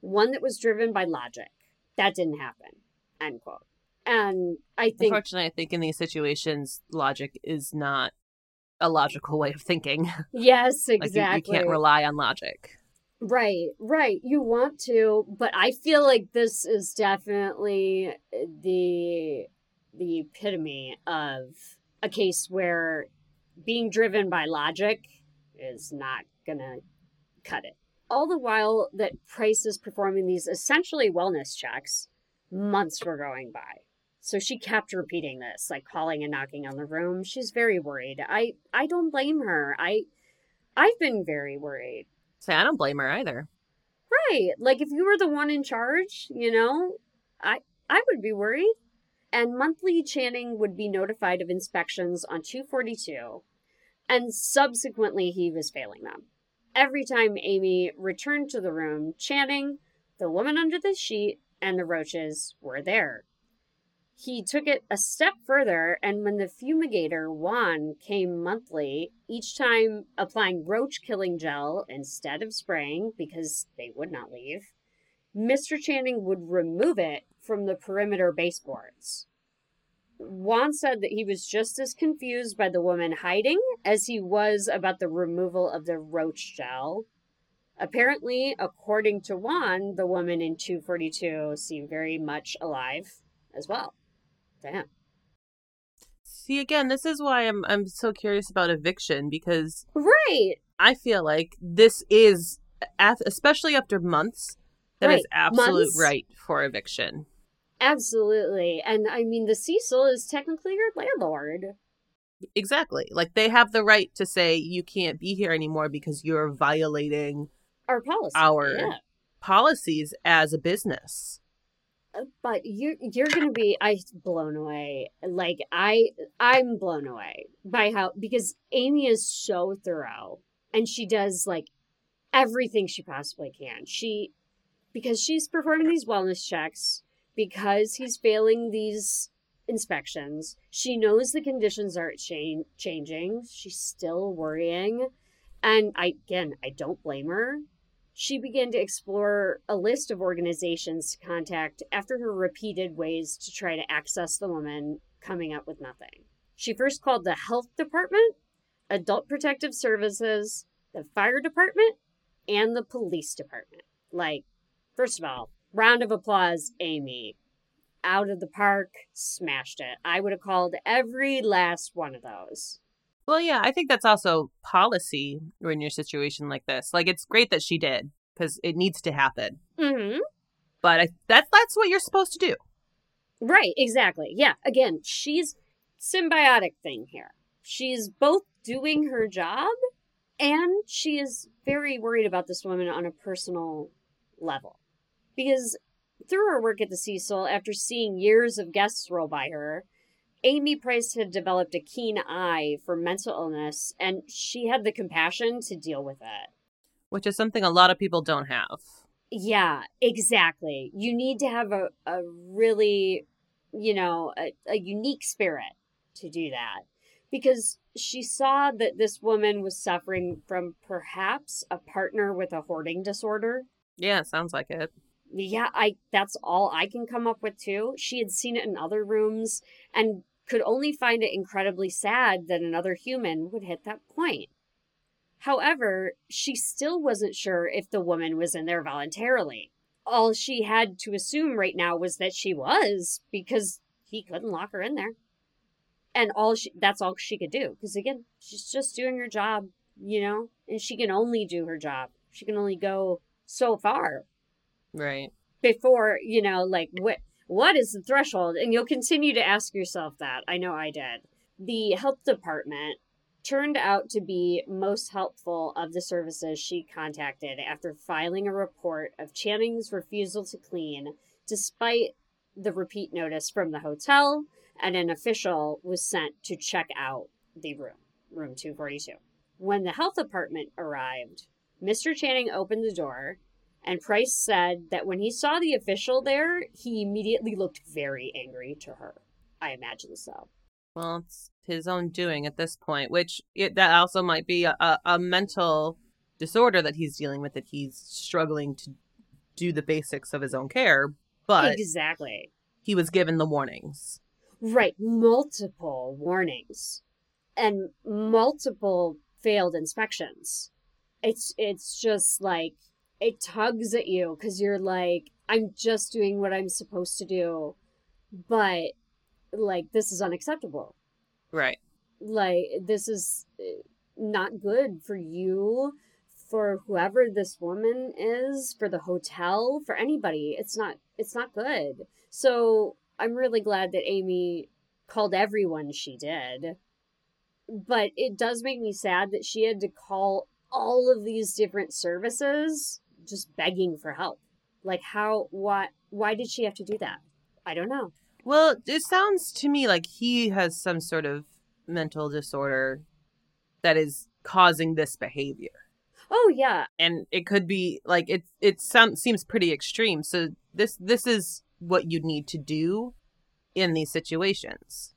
one that was driven by logic. That didn't happen, end quote. And I think Unfortunately, I think in these situations, logic is not a logical way of thinking. Yes, like exactly. you, you can't rely on logic. Right, right. You want to, but I feel like this is definitely uh, the the epitome of a case where being driven by logic is not gonna cut it. All the while that Price is performing these essentially wellness checks, months were going by. So she kept repeating this, like calling and knocking on the room. She's very worried. I I don't blame her. I I've been very worried. So I don't blame her either. Right. Like if you were the one in charge, you know, I I would be worried. And monthly Channing would be notified of inspections on 242, and subsequently he was failing them. Every time Amy returned to the room, Channing, the woman under the sheet, and the roaches were there. He took it a step further, and when the fumigator Juan came monthly, each time applying roach killing gel instead of spraying because they would not leave, Mr. Channing would remove it from the perimeter baseboards. Juan said that he was just as confused by the woman hiding as he was about the removal of the roach gel. Apparently, according to Juan, the woman in 242 seemed very much alive as well. Damn. See again, this is why I'm I'm so curious about eviction because Right. I feel like this is especially after months that is Right. absolute Months. right for eviction. Absolutely. And I mean, the Cecil is technically your landlord. Exactly. Like they have the right to say you can't be here anymore because you're violating Our policy. Our- Yeah. policies as a business. Uh, But you're you're gonna be I blown away. Like I I'm blown away by how because Amy is so thorough and she does like everything she possibly can. She because she's performing these wellness checks, because he's failing these inspections, she knows the conditions are chan- changing. She's still worrying. And I again I don't blame her. She began to explore a list of organizations to contact after her repeated ways to try to access the woman, coming up with nothing. She first called the health department, adult protective services, the fire department, and the police department. Like, first of all, round of applause, Amy. Out of the park, smashed it. I would have called every last one of those. Well, yeah, I think that's also policy in your situation like this. Like it's great that she did because it needs to happen. Mm-hmm. But I, that's that's what you're supposed to do. Right, exactly. Yeah, again, she's symbiotic thing here. She's both doing her job and she is very worried about this woman on a personal level. Because through her work at the Cecil, after seeing years of guests roll by her, Amy Price had developed a keen eye for mental illness and she had the compassion to deal with it. which is something a lot of people don't have. Yeah, exactly. You need to have a, a really, you know, a, a unique spirit to do that. Because she saw that this woman was suffering from perhaps a partner with a hoarding disorder. Yeah, sounds like it. Yeah, I that's all I can come up with too. She had seen it in other rooms and could only find it incredibly sad that another human would hit that point. However, she still wasn't sure if the woman was in there voluntarily. All she had to assume right now was that she was because he couldn't lock her in there. And all she that's all she could do because again, she's just doing her job, you know, and she can only do her job. She can only go so far Right. before you know like what what is the threshold? And you'll continue to ask yourself that. I know i did. The health department turned out to be most helpful of the services she contacted after filing a report of channing's refusal to clean despite the repeat notice from the hotel and an official was sent to check out the room room 242 when the health department arrived mr channing opened the door and Price said that when he saw the official there, he immediately looked very angry to her. I imagine so. Well, it's his own doing at this point, which it, that also might be a, a, a mental disorder that he's dealing with, that he's struggling to do the basics of his own care, but exactly. he was given the warnings. Right. Multiple warnings and multiple failed inspections. It's it's just like it tugs at you because you're like, I'm just doing what I'm supposed to do, but like this is unacceptable. Right. like this is uh, not good for you for whoever this woman is for the hotel for anybody it's not it's not good so i'm really glad that amy called everyone she did but it does make me sad that she had to call all of these different services just begging for help. Like how why why did she have to do that? I don't know. Well, it sounds to me like he has some sort of mental disorder that is causing this behavior. Oh yeah. And it could be like it it seems pretty extreme. So this this is what you need to do in these situations.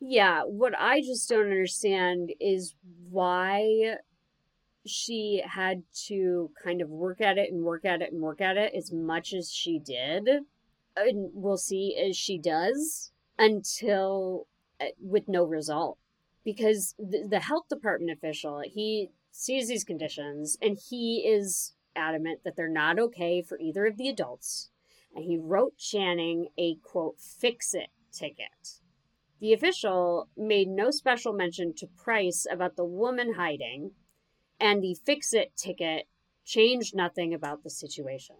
Yeah, what I just don't understand is why she had to kind of work at it and work at it and work at it as much as she did. And we'll see as she does until uh, with no result. Because the, the health department official, he sees these conditions and he is adamant that they're not okay for either of the adults. And he wrote Channing a quote, fix it ticket. The official made no special mention to Price about the woman hiding, and the fix it ticket changed nothing about the situation.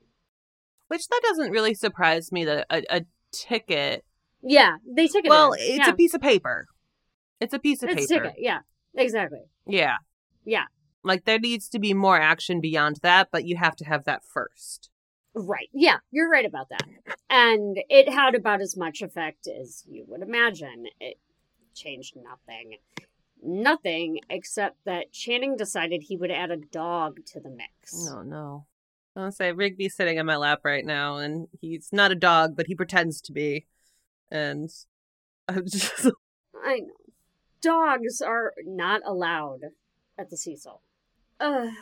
Which that doesn't really surprise me that a, a ticket. Yeah, they ticket. Well, it. it's yeah. a piece of paper. It's a piece of paper. it's paper. ticket. Yeah, exactly. Yeah. Yeah. Like there needs to be more action beyond that, but you have to have that first. Right. Yeah, you're right about that. And it had about as much effect as you would imagine. It changed nothing. Nothing except that Channing decided he would add a dog to the mix. Oh, no, no. I'll say Rigby's sitting on my lap right now, and he's not a dog, but he pretends to be. And I'm just. I know. Dogs are not allowed at the Cecil. Ugh.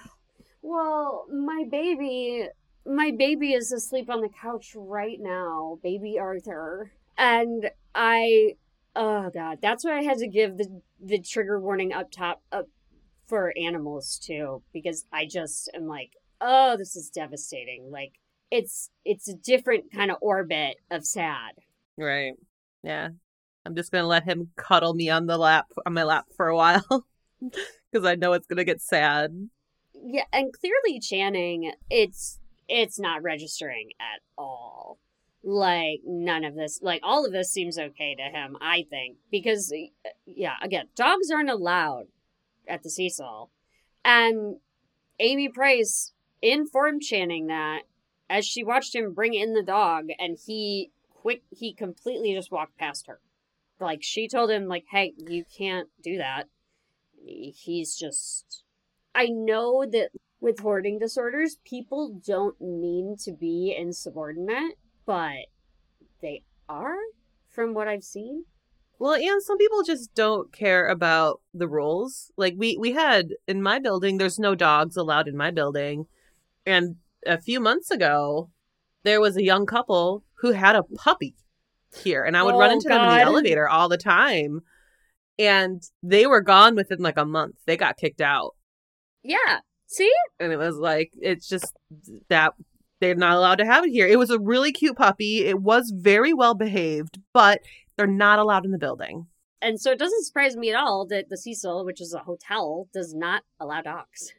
Well, my baby my baby is asleep on the couch right now, baby Arthur. And I oh god, that's why I had to give the the trigger warning up top up for animals too because I just am like, "Oh, this is devastating." Like it's it's a different kind of orbit of sad. Right. Yeah. I'm just going to let him cuddle me on the lap on my lap for a while because I know it's going to get sad. Yeah, and clearly Channing, it's it's not registering at all. Like none of this, like all of this seems okay to him, I think, because uh, yeah, again, dogs aren't allowed at the Cecil and Amy Price informed Channing that as she watched him bring in the dog, and he quick he completely just walked past her, like she told him like, hey, you can't do that. He's just, I know that with hoarding disorders, people don't mean to be insubordinate, but they are from what I've seen. Well, and some people just don't care about the rules. Like we we had in my building, there's no dogs allowed in my building. And a few months ago, there was a young couple who had a puppy here, and I would Oh, run into them in the elevator all the time. And they were gone within like a month. They got kicked out. Yeah. See? and it was like it's just that they're not allowed to have it here. It was a really cute puppy. It was very well behaved, but they're not allowed in the building. And so it doesn't surprise me at all that the Cecil, which is a hotel, does not allow dogs.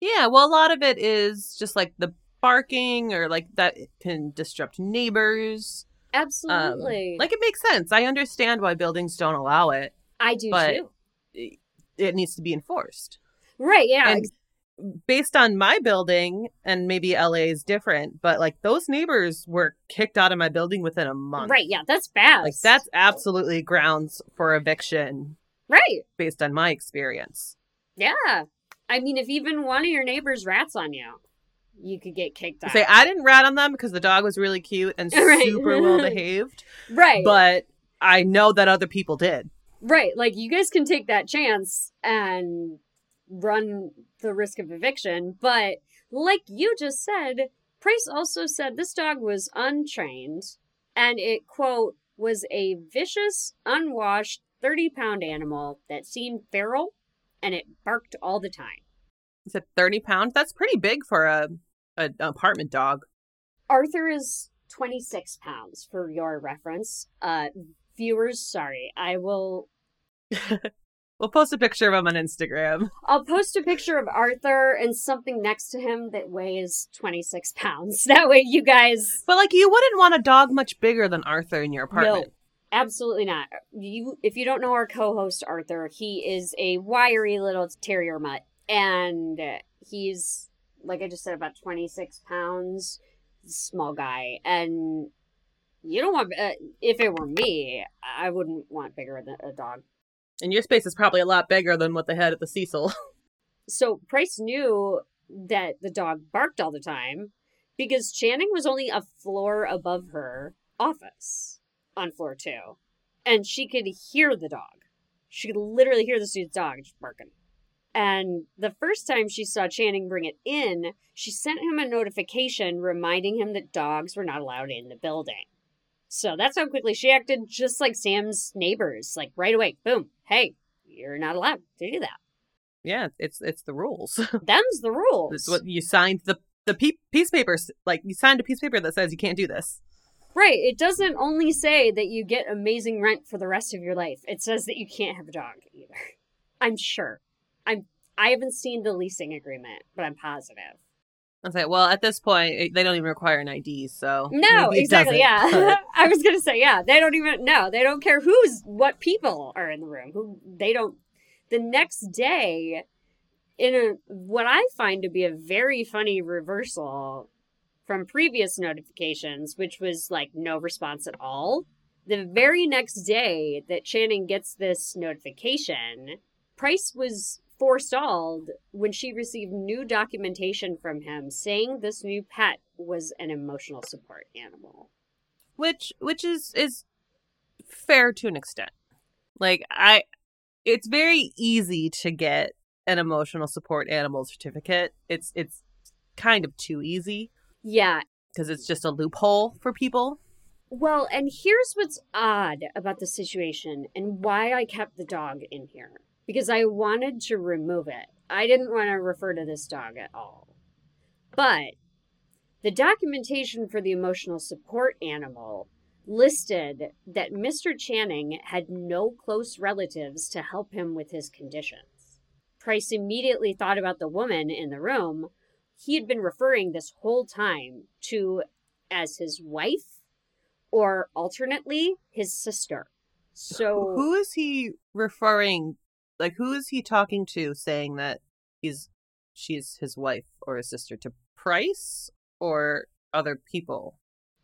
Yeah, well, a lot of it is just like the barking or like that can disrupt neighbors. Um, Absolutely. like it makes sense. I understand why buildings don't allow it. I do but- too. It needs to be enforced. Right, yeah. And based on my building, and maybe LA is different, but like those neighbors were kicked out of my building within a month. right, yeah, that's fast. Like that's absolutely grounds for eviction Right. based on my experience. Yeah. I mean, if even one of your neighbors rats on you, you could get kicked out. Say I didn't rat on them because the dog was really cute and Right. super well behaved, right. but I know that other people did. Right. Like you guys can take that chance and run the risk of eviction, but like you just said, Price also said this dog was untrained and it quote was a vicious, unwashed, 30 pound animal that seemed feral and it barked all the time. Is it thirty pounds? That's pretty big for a, a an apartment dog. Arthur is 26 pounds for your reference. Uh, viewers, sorry. I will We'll post a picture of him on Instagram. I'll post a picture of Arthur and something next to him that weighs 26 pounds. That way you guys But like you wouldn't want a dog much bigger than Arthur in your apartment. No, absolutely not. You if you don't know our co-host Arthur, he is a wiry little terrier mutt and he's like I just said, about 26 pounds, small guy. And you don't want, uh, if it were me, I wouldn't want bigger than a dog. And your space is probably a lot bigger than what they had at the Cecil. So Price knew that the dog barked all the time because Channing was only a floor above her office on floor two. And she could hear the dog. She could literally hear the dude's dog just barking. And the first time she saw Channing bring it in, she sent him a notification reminding him that dogs were not allowed in the building. So that's how quickly she acted, just like Sam's neighbors. Like right away, boom, hey, you're not allowed to do that. Yeah, it's it's the rules. Them's the rules. it's what you signed the the piece papers like you signed a piece of paper that says you can't do this. Right. It doesn't only say that you get amazing rent for the rest of your life. It says that you can't have a dog either. I'm sure. I'm I haven't seen the leasing agreement, but I'm positive. I was like, well, at this point, they don't even require an ID, so No, exactly. doesn't, Yeah. I was going to say, yeah, they don't even know. They don't care who's what people are in the room. Who they don't the next day in a what I find to be a very funny reversal from previous notifications, which was like no response at all. The very next day that Channing gets this notification, Price was forestalled when she received new documentation from him saying this new pet was an emotional support animal. which which is is fair to an extent. Like I, it's very easy to get an emotional support animal certificate. It's it's kind of too easy Yeah. because it's just a loophole for people. Well, and here's what's odd about the situation and why I kept the dog in here. Because I wanted to remove it. I didn't want to refer to this dog at all. But the documentation for the emotional support animal listed that Mr. Channing had no close relatives to help him with his conditions. Price immediately thought about the woman in the room he had been referring this whole time to as his wife or alternately his sister. So who is he referring? Like, who is he talking to, saying that he's she's his wife or his sister to Price or other people?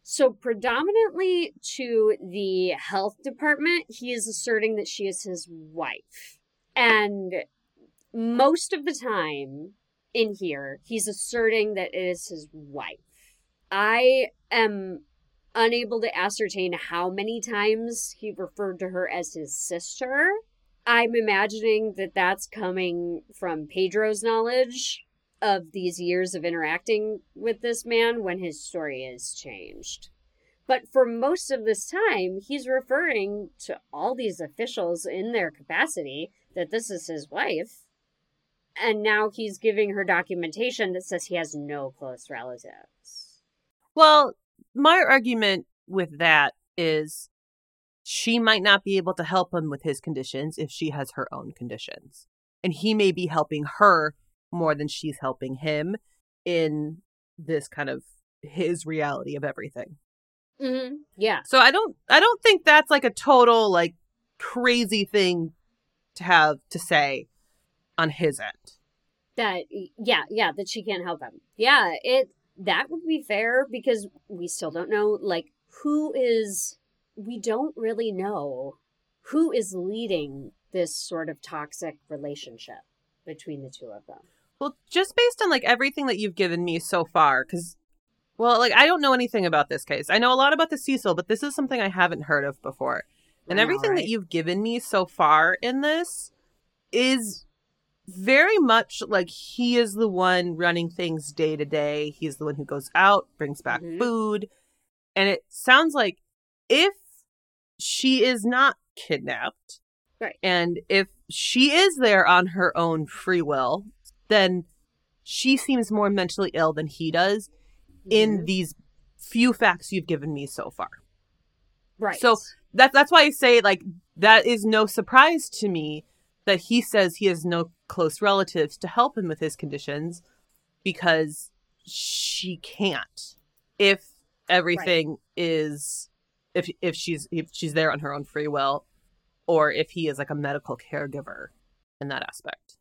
So, predominantly to the health department, he is asserting that she is his wife. And most of the time in here, he's asserting that it is his wife. I am unable to ascertain how many times he referred to her as his sister. I'm imagining that that's coming from Pedro's knowledge of these years of interacting with this man when his story is changed. But for most of this time, he's referring to all these officials in their capacity that this is his wife. And now he's giving her documentation that says he has no close relatives. Well, my argument with that is she might not be able to help him with his conditions if she has her own conditions. And he may be helping her more than she's helping him in this kind of his reality of everything. Mm-hmm. Yeah. So I don't I don't think that's like a total like crazy thing to have to say on his end. That yeah, yeah, that she can't help him. Yeah, it that would be fair because we still don't know like who is we don't really know who is leading this sort of toxic relationship between the two of them. Well, just based on like everything that you've given me so far, because, well, like I don't know anything about this case. I know a lot about the Cecil, but this is something I haven't heard of before. And know, everything right? that you've given me so far in this is very much like he is the one running things day to day. He's the one who goes out, brings back Mhm. food. And it sounds like if she is not kidnapped, Right. and if she is there on her own free will, then she seems more mentally ill than he does in Mhm. these few facts you've given me so far. right. So that's that's why I say like that is no surprise to me that he says he has no close relatives to help him with his conditions because she can't if everything is if if she's if she's there on her own free will or if he is like a medical caregiver in that aspect.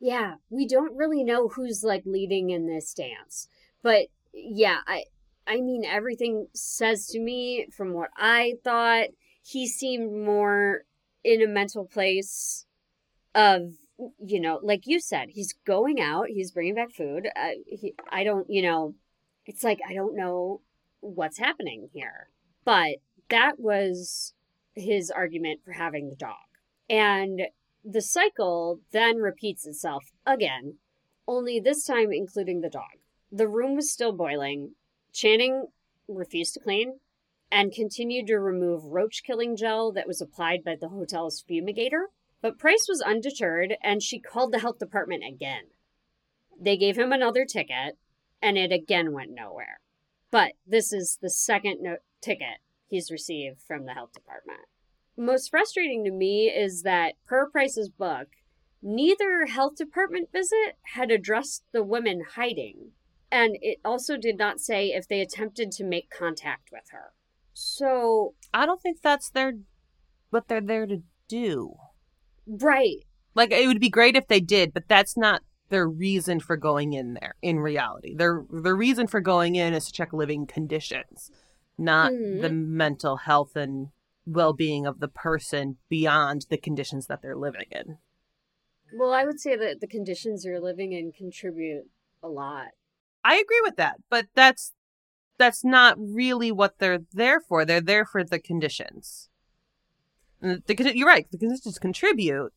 Yeah, we don't really know who's like leading in this dance. But yeah, I I mean everything says to me from what I thought he seemed more in a mental place of you know, like you said, he's going out, he's bringing back food. Uh, he, I don't, you know, it's like I don't know what's happening here. But that was his argument for having the dog. And the cycle then repeats itself again, only this time including the dog. The room was still boiling. Channing refused to clean and continued to remove roach killing gel that was applied by the hotel's fumigator. But Price was undeterred and she called the health department again. They gave him another ticket and it again went nowhere. But this is the second no- ticket he's received from the health department. Most frustrating to me is that, per Price's book, neither health department visit had addressed the women hiding, and it also did not say if they attempted to make contact with her. So I don't think that's their what they're there to do. Right. Like it would be great if they did, but that's not their reason for going in there in reality. Their the reason for going in is to check living conditions, not Mhm. the mental health and well-being of the person beyond the conditions that they're living in. Well, I would say that the conditions you're living in contribute a lot. I agree with that, but that's that's not really what they're there for. They're there for the conditions. The, you're right. The conditions contribute,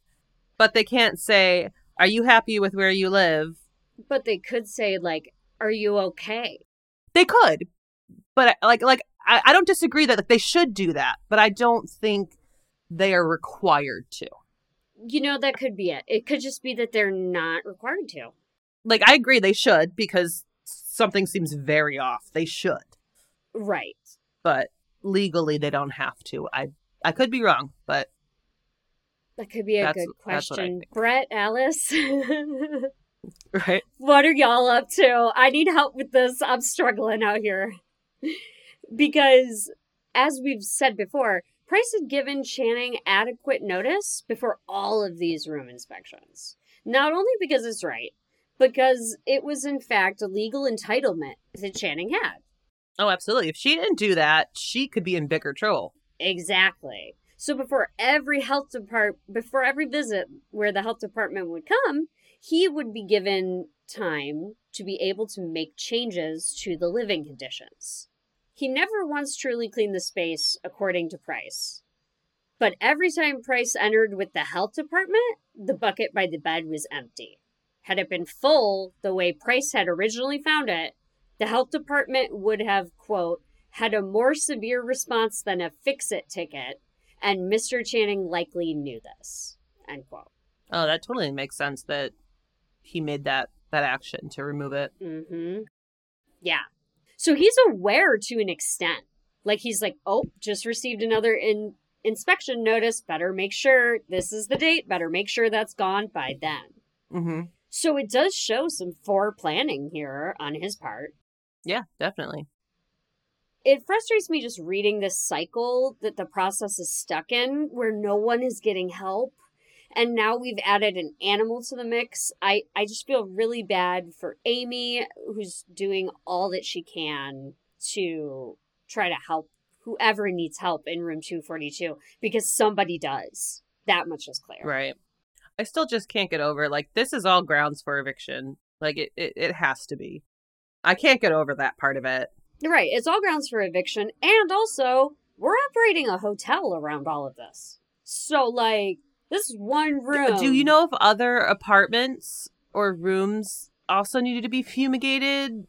but they can't say, "Are you happy with where you live?" But they could say, like, are you okay? They could, but like like I, I don't disagree that like, they should do that, but I don't think they are required to. You know, that could be it. It could just be that they're not required to. Like I agree they should because something seems very off. They should, Right. but legally they don't have to. I I could be wrong, but That could be a That's- good that's what I question. Brett, Alice, right. what are y'all up to? I need help with this. I'm struggling out here. Because, as we've said before, Price had given Channing adequate notice before all of these room inspections. Not only because it's right, because it was in fact a legal entitlement that Channing had. Oh, absolutely. If she didn't do that, she could be in bigger trouble. Exactly. So before every health depart before every visit where the health department would come, he would be given time to be able to make changes to the living conditions. He never once truly cleaned the space according to Price. But every time Price entered with the health department, the bucket by the bed was empty. Had it been full the way Price had originally found it, the health department would have, quote, had a more severe response than a fix it ticket, and Mr. Channing likely knew this. End quote. Oh, that totally makes sense that he made that that action to remove it. Mm-hmm. Yeah. So he's aware to an extent. Like he's like, oh, just received another in inspection notice. Better make sure this is the date. Better make sure that's gone by then. Mm-hmm. So it does show some foreplanning here on his part. Yeah, definitely. it frustrates me just reading this cycle that the process is stuck in where no one is getting help and now we've added an animal to the mix i i just feel really bad for amy who's doing all that she can to try to help whoever needs help in room 242 because somebody does that much is clear Right. I still just can't get over like this is all grounds for eviction. Like it, it, it has to be. I can't get over that part of it. right it's all grounds for eviction and also we're operating a hotel around all of this so like this is one room Do you know if other apartments or rooms also needed to be fumigated?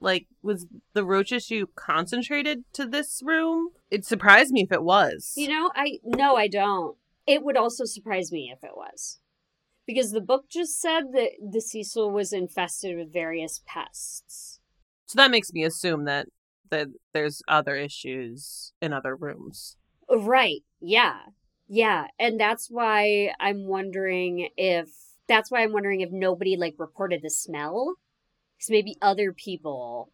Like, was the roach issue concentrated to this room? It surprised me if it was. You know, I no, I don't. It would also surprise me if it was. Because the book just said that the Cecil was infested with various pests. so that makes me assume that that there's other issues in other rooms. Right. Yeah. Yeah. And that's why I'm wondering if that's why I'm wondering if nobody like reported the smell. Because maybe other people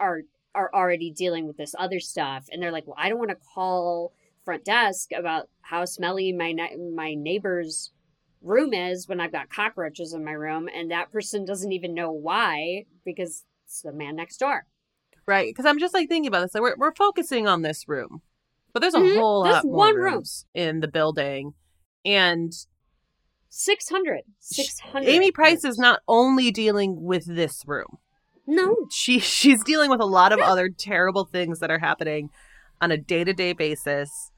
are are already dealing with this other stuff and they're like, well, I don't want to call front desk about how smelly my my neighbor's room is when I've got cockroaches in my room and that person doesn't even know why because it's the man next door. Right. Because I'm just like thinking about this. Like we're, we're focusing on this room, but there's a Mhm. whole There's lot more one room. rooms in the building. And 600. 600. Amy Price is not only dealing with this room. No. She she's dealing with a lot of other terrible things that are happening on a day-to-day basis.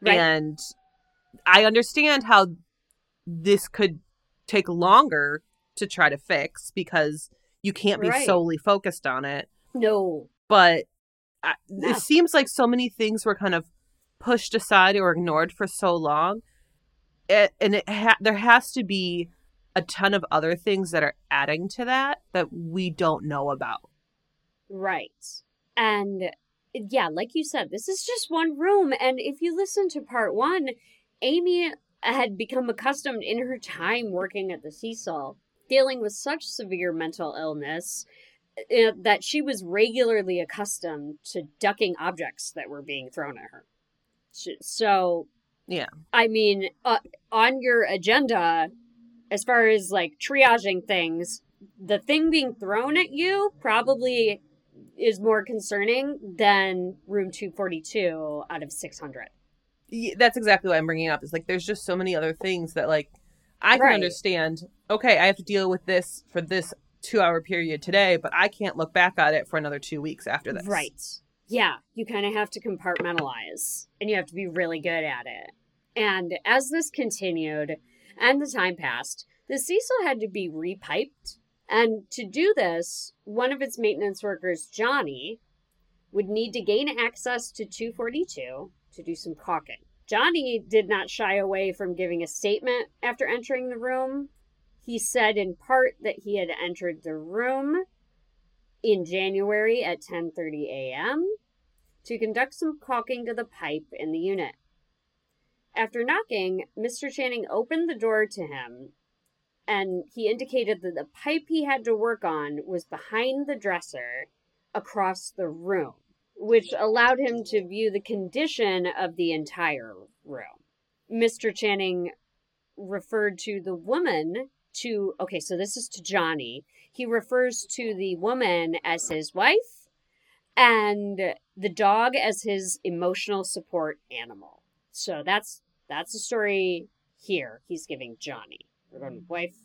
Right. And I understand how this could take longer to try to fix because you can't be Right. solely focused on it. No. But I, Yeah. it seems like so many things were kind of pushed aside or ignored for so long. It, and it ha- there has to be a ton of other things that are adding to that that we don't know about. Right. And yeah, like you said, this is just one room. And if you listen to part one, Amy had become accustomed in her time working at the Cecil, dealing with such severe mental illness uh, that she was regularly accustomed to ducking objects that were being thrown at her. So, Yeah. I mean, uh, on your agenda, as far as like triaging things, the thing being thrown at you probably is more concerning than room 242 out of 600. Y- That's exactly what I'm bringing up. Is like there's just so many other things that like I can Right. understand. Okay, I have to deal with this for this two hour period today, but I can't look back at it for another two weeks after this. Right. Yeah, you kind of have to compartmentalize and you have to be really good at it. And as this continued and the time passed, the Cecil had to be repiped. And to do this, one of its maintenance workers, Johnny, would need to gain access to 242 to do some caulking. Johnny did not shy away from giving a statement after entering the room. He said in part that he had entered the room in January at 10:30 a.m. to conduct some caulking to the pipe in the unit. After knocking, Mr. Channing opened the door to him and he indicated that the pipe he had to work on was behind the dresser across the room, which allowed him to view the condition of the entire room. Mr. Channing referred to the woman to okay, so this is to Johnny. He refers to the woman as his wife and the dog as his emotional support animal. So that's that's the story here he's giving Johnny. We're mm. wife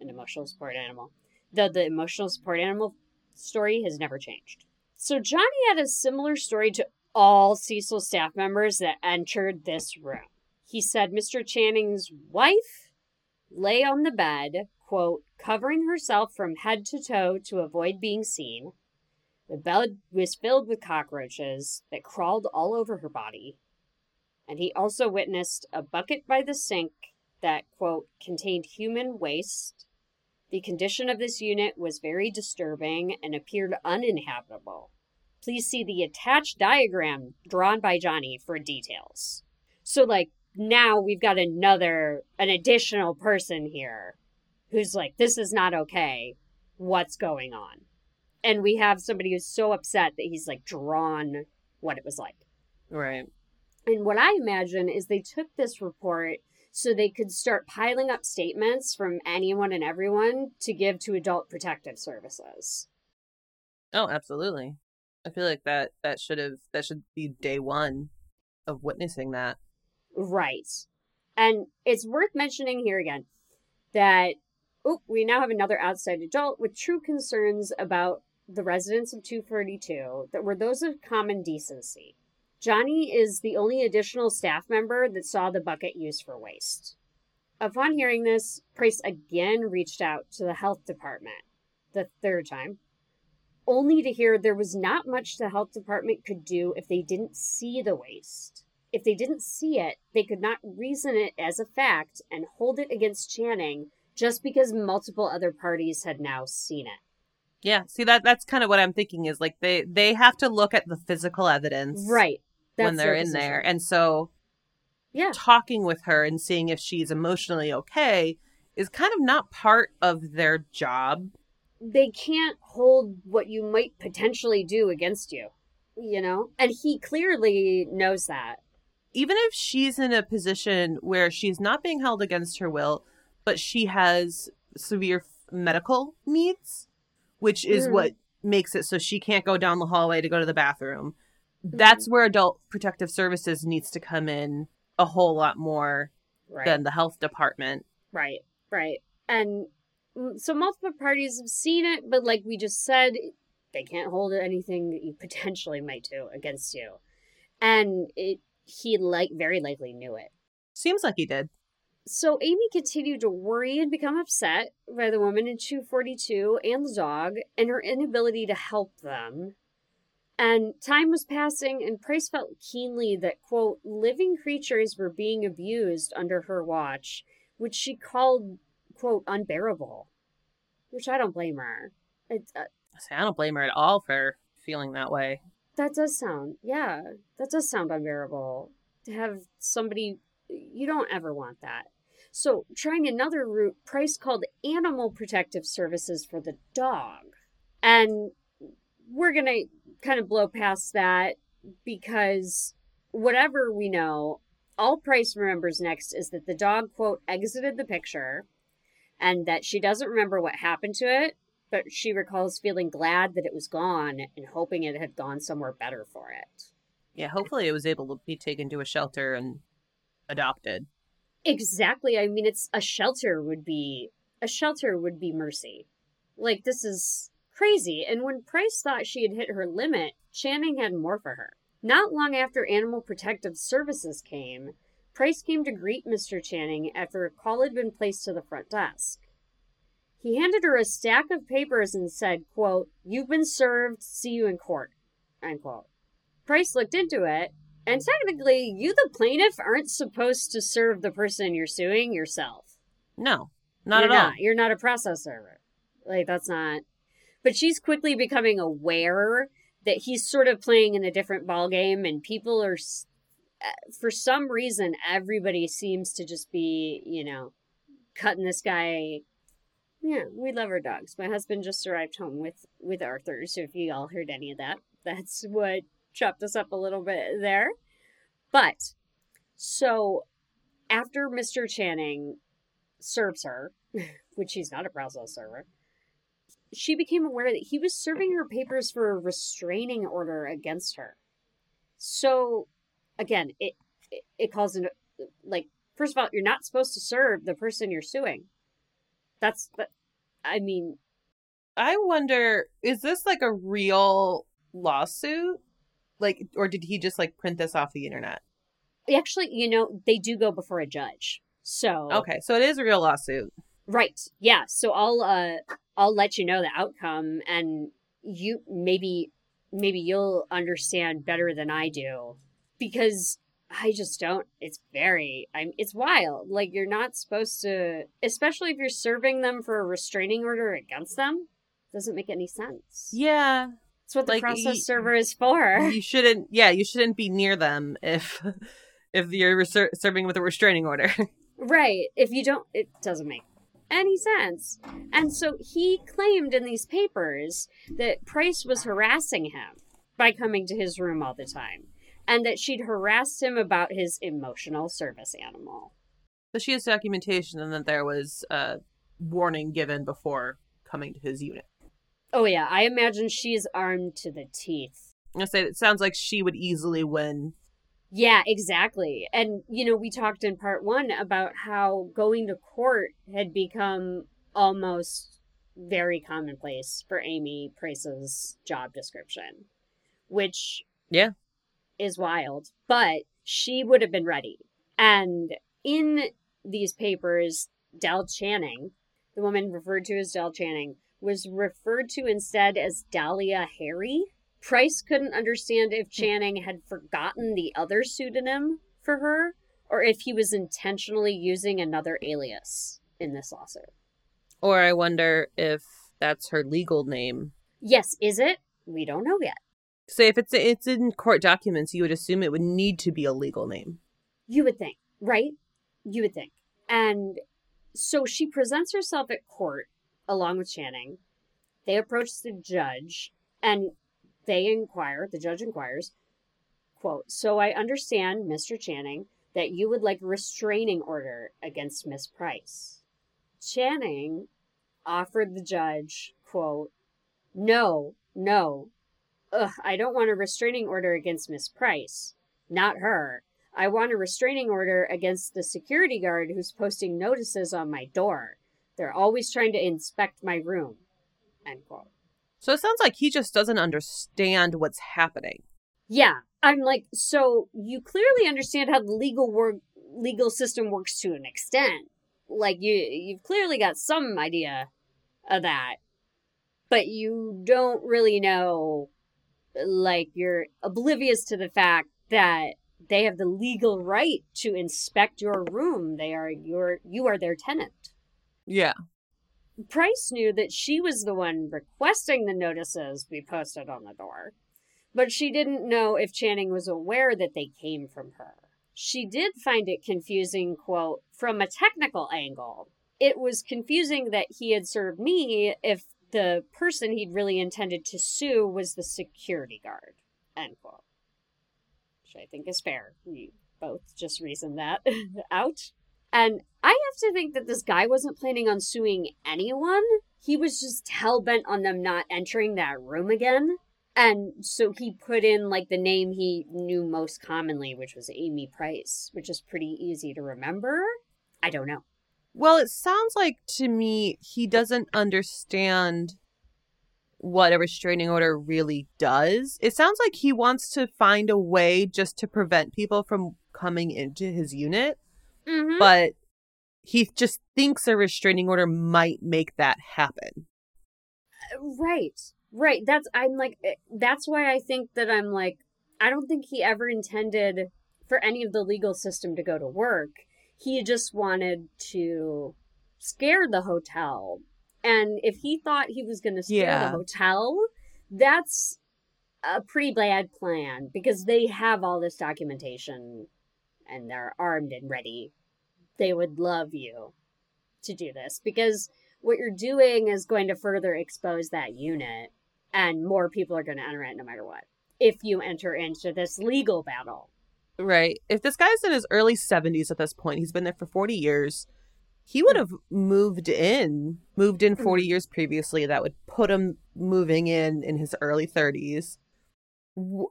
and emotional support animal. Though the emotional support animal story has never changed. So Johnny had a similar story to all Cecil staff members that entered this room. He said Mr. Channing's wife lay on the bed, quote, covering herself from head to toe to avoid being seen. The bed was filled with cockroaches that crawled all over her body. And he also witnessed a bucket by the sink that, quote, contained human waste. The condition of this unit was very disturbing and appeared uninhabitable. Please see the attached diagram drawn by Johnny for details. So, like, now we've got another, an additional person here who's like, this is not okay. What's going on? And we have somebody who's so upset that he's like drawn what it was like. Right. And what I imagine is they took this report so they could start piling up statements from anyone and everyone to give to adult protective services. Oh, absolutely. I feel like that that should have that should be day one of witnessing that. Right. And it's worth mentioning here again that oh, we now have another outside adult with true concerns about the residents of 242 that were those of common decency. Johnny is the only additional staff member that saw the bucket used for waste. Upon hearing this, Price again reached out to the health department, the third time, only to hear there was not much the health department could do if they didn't see the waste. If they didn't see it, they could not reason it as a fact and hold it against Channing just because multiple other parties had now seen it. Yeah. See that that's kind of what I'm thinking is like they they have to look at the physical evidence Right. when they're in there. And so Yeah. talking with her and seeing if she's emotionally okay is kind of not part of their job. they can't hold what you might potentially do against you, you know? And he clearly knows that. Even if she's in a position where she's not being held against her will, but she has severe medical needs, which is mm. what makes it so she can't go down the hallway to go to the bathroom. Mm. That's where adult protective services needs to come in a whole lot more right. than the health department. Right, right. And so multiple parties have seen it, but like we just said, they can't hold anything that you potentially might do against you. And it he like very likely knew it. Seems like he did. So Amy continued to worry and become upset by the woman in 242 and the dog and her inability to help them. And time was passing, and Price felt keenly that, quote, living creatures were being abused under her watch, which she called, quote, unbearable. Which I don't blame her. It, uh, I don't blame her at all for feeling that way. That does sound, yeah, that does sound unbearable. To have somebody, you don't ever want that. So, trying another route, Price called Animal Protective Services for the dog. And we're going to kind of blow past that because whatever we know, all Price remembers next is that the dog, quote, exited the picture and that she doesn't remember what happened to it, but she recalls feeling glad that it was gone and hoping it had gone somewhere better for it. Yeah, hopefully it was able to be taken to a shelter and adopted. Exactly. I mean, it's a shelter would be a shelter would be mercy. Like this is crazy. And when Price thought she had hit her limit, Channing had more for her. Not long after Animal Protective Services came, Price came to greet Mr. Channing after a call had been placed to the front desk. He handed her a stack of papers and said, quote, You've been served, see you in court, unquote. Price looked into it, and technically, you, the plaintiff, aren't supposed to serve the person you're suing yourself. No, not you're at not. all. You're not a process server. Like, that's not. But she's quickly becoming aware that he's sort of playing in a different ball game, and people are, uh, for some reason, everybody seems to just be, you know, cutting this guy. Yeah, we love our dogs. My husband just arrived home with with Arthur, so if you all heard any of that, that's what chopped us up a little bit there. But so after Mr. Channing serves her, which he's not a process server, she became aware that he was serving her papers for a restraining order against her. So again, it it, it calls into like first of all, you're not supposed to serve the person you're suing. That's but I mean I wonder is this like a real lawsuit? like or did he just like print this off the internet actually you know they do go before a judge so okay so it is a real lawsuit right yeah so i'll uh i'll let you know the outcome and you maybe maybe you'll understand better than i do because i just don't it's very i'm it's wild like you're not supposed to especially if you're serving them for a restraining order against them doesn't make any sense yeah that's what the like, process you, server is for. You shouldn't. Yeah, you shouldn't be near them if if you're reser- serving with a restraining order. right. If you don't, it doesn't make any sense. And so he claimed in these papers that Price was harassing him by coming to his room all the time, and that she'd harassed him about his emotional service animal. So she has documentation, and that there was a warning given before coming to his unit. Oh yeah, I imagine she's armed to the teeth. I say it sounds like she would easily win. Yeah, exactly. And you know, we talked in part 1 about how going to court had become almost very commonplace for Amy Price's job description, which yeah, is wild, but she would have been ready. And in these papers, Dell Channing, the woman referred to as Dell Channing, was referred to instead as Dahlia Harry. Price couldn't understand if hmm. Channing had forgotten the other pseudonym for her or if he was intentionally using another alias in this lawsuit. Or I wonder if that's her legal name. Yes, is it? We don't know yet. So if it's it's in court documents, you would assume it would need to be a legal name. You would think, right? You would think. And so she presents herself at court along with Channing. They approach the judge and they inquire, the judge inquires, quote, So I understand, Mr. Channing, that you would like a restraining order against Miss Price. Channing offered the judge, quote, No, no. Ugh, I don't want a restraining order against Miss Price. Not her. I want a restraining order against the security guard who's posting notices on my door. They're always trying to inspect my room. End quote. So it sounds like he just doesn't understand what's happening. Yeah, I'm like, so you clearly understand how the legal work legal system works to an extent. Like you you've clearly got some idea of that. But you don't really know like you're oblivious to the fact that they have the legal right to inspect your room. They are your you are their tenant. Yeah. Price knew that she was the one requesting the notices be posted on the door, but she didn't know if Channing was aware that they came from her. She did find it confusing, quote, from a technical angle. It was confusing that he had served me if the person he'd really intended to sue was the security guard, end quote. Which I think is fair. We both just reasoned that out. And I have to think that this guy wasn't planning on suing anyone. He was just hell bent on them not entering that room again. And so he put in like the name he knew most commonly, which was Amy Price, which is pretty easy to remember. I don't know. Well, it sounds like to me he doesn't understand what a restraining order really does. It sounds like he wants to find a way just to prevent people from coming into his unit Mm-hmm. but he just thinks a restraining order might make that happen. Right. Right. That's I'm like eh, that's why I think that I'm like I don't think he ever intended for any of the legal system to go to work. He just wanted to scare the hotel. And if he thought he was going to scare Yeah. the hotel, that's a pretty bad plan because they have all this documentation and they're armed and ready. They would love you to do this because what you're doing is going to further expose that unit and more people are going to enter it no matter what if you enter into this legal battle Right. If this guy's in his early 70s at this point, he's been there for 40 years. He would hmm. have moved in, moved in 40 hmm. years previously. That would put him moving in in his early 30s.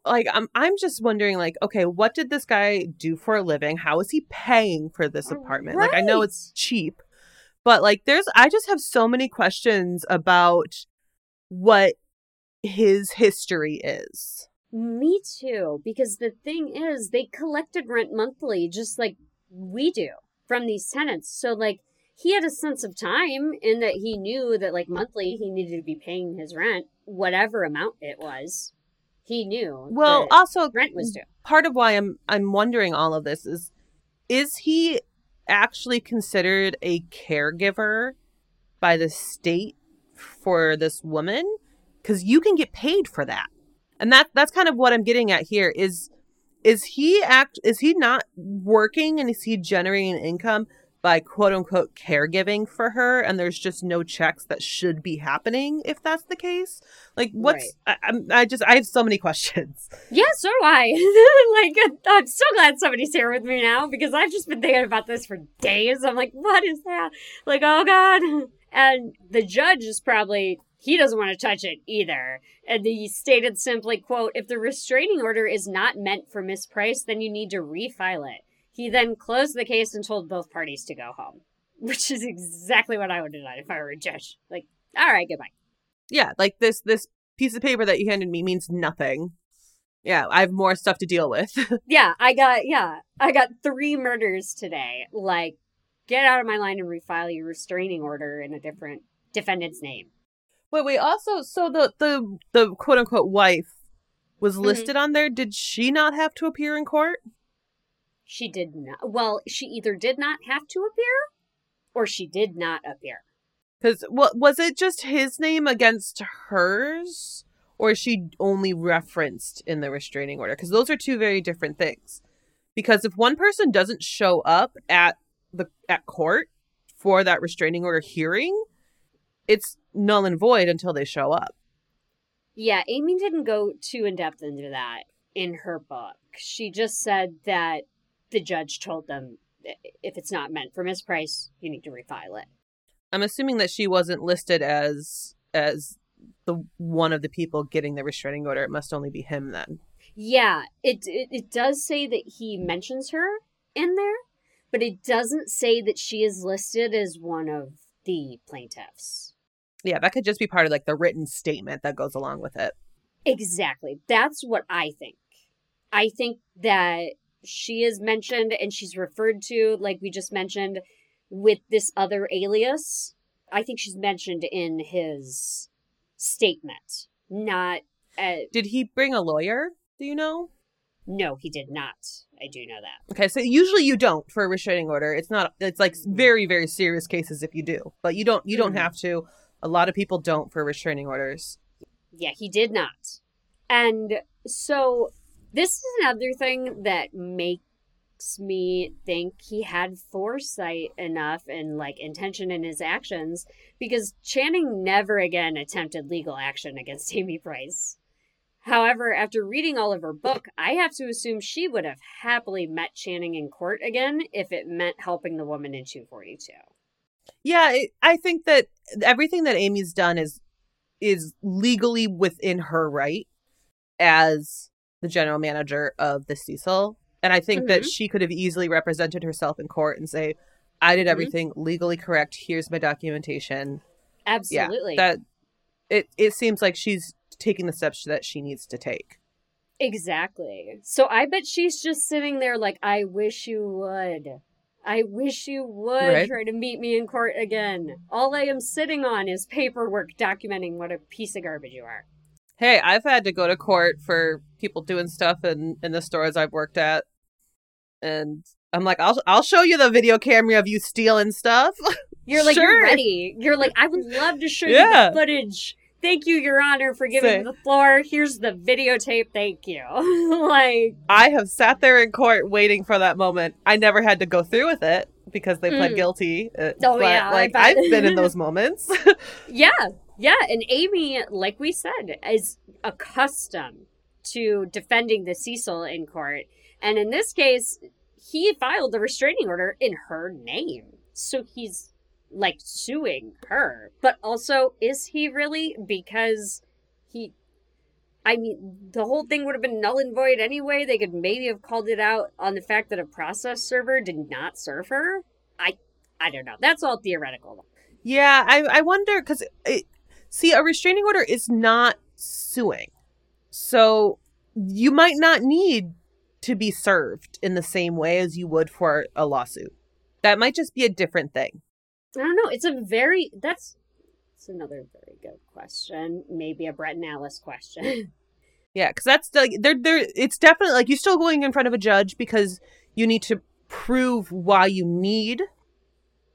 Like I'm I'm just wondering like okay, what did this guy do for a living? How is he paying for this apartment? Like I know it's cheap, but like there's I just have so many questions about what his history is. Me too because the thing is they collected rent monthly just like we do from these tenants. So like he had a sense of time in that he knew that like monthly he needed to be paying his rent whatever amount it was he knew Well, also rent was due. part of why I'm I'm wondering all of this is is he actually considered a caregiver by the state for this woman? Cuz you can get paid for that. And that that's kind of what I'm getting at here is is he act is he not working and is he generating income by quote unquote caregiving for her and there's just no checks that should be happening if that's the case like what's I, I'm, I just i have so many questions Yeah, so do I. like, I'm so glad somebody's here with me now because I've just been thinking about this for days. I'm like, what is that? Like, oh God. And the judge is probably, he doesn't want to touch it either. And he stated simply, quote, if the restraining order is not meant for Miss Price, then you need to refile it. He then closed the case and told both parties to go home, which is exactly what I would have done if I were a judge. Like, all right, goodbye. yeah like this this piece of paper that you handed me means nothing yeah i have more stuff to deal with Yeah, I got yeah, I got three murders today. Like, get out of my line and refile your restraining order in a different defendant's name. Wait wait also so the the the quote unquote wife was Mhm. listed on there did she not have to appear in court She did not. Well, she either did not have to appear, or she did not appear. because what was it just his name against hers or is she only referenced in the restraining order because those are two very different things because if one person doesn't show up at the at court for that restraining order hearing it's null and void until they show up Yeah, Amy didn't go too in depth into that. in her book. She just said that the judge told them if it's not meant for Miss Price, you need to refile it. I'm assuming that she wasn't listed as as the one of the people getting the restraining order. It must only be him then. Yeah, it, it it does say that he mentions her in there, but it doesn't say that she is listed as one of the plaintiffs. Yeah, that could just be part of like the written statement that goes along with it. Exactly. That's what I think. I think that she is mentioned and she's referred to, like we just mentioned, with this other alias. I think she's mentioned in his statement, not. Uh, Did he bring a lawyer? Do you know? no, he did not. I do know that. Okay, so usually you don't for a restraining order. It's not. It's like very very serious cases if you do, but you don't. You don't Mhm. have to. A lot of people don't for restraining orders. Yeah, he did not. And so this is another thing that makes me think he had foresight enough and like intention in his actions because Channing never again attempted legal action against Amy Price. However, after reading all of her book, I have to assume she would have happily met Channing in court again if it meant helping the woman in 242. Yeah, I think that everything that Amy's done is is legally within her right as the general manager of the Cecil, and I think that she could have easily represented herself in court and say, "I did Mhm. everything legally correct. Here's my documentation." Absolutely. Yeah, that it it seems like she's taking the steps that she needs to take. Exactly. So I bet she's just sitting there like, I wish you would. I wish you would Right. try to meet me in court again. All I am sitting on is paperwork documenting what a piece of garbage you are. Hey, I've had to go to court for people doing stuff in in the stores I've worked at, and I'm like, I'll I'll show you the video camera of you stealing stuff. You're like, Sure. you're ready. You're like, I would love to show Yeah. you the footage. Thank you, Your Honor, for giving Say- me the floor. Here's the videotape. Thank you. like, I have sat there in court waiting for that moment. I never had to go through with it because they pled Mm. guilty. uh, Oh, but, yeah, like. I've been in those moments. Yeah, yeah. And Amy, like we said, is accustomed to defending the Cecil in court. And in this case, he filed the restraining order in her name. So he's like suing her. But also, is he really? Because he. I mean, the whole thing would have been null and void anyway. They could maybe have called it out on the fact that a process server did not serve her. I, I don't know. That's all theoretical. yeah, I I wonder because see, a restraining order is not suing, so you might not need to be served in the same way as you would for a lawsuit. That might just be a different thing. I don't know. It's a very that's it's another very good question. Maybe a Brett and Alice question. Yeah, because that's like they're they're it's definitely like you're still going in front of a judge because you need to prove why you need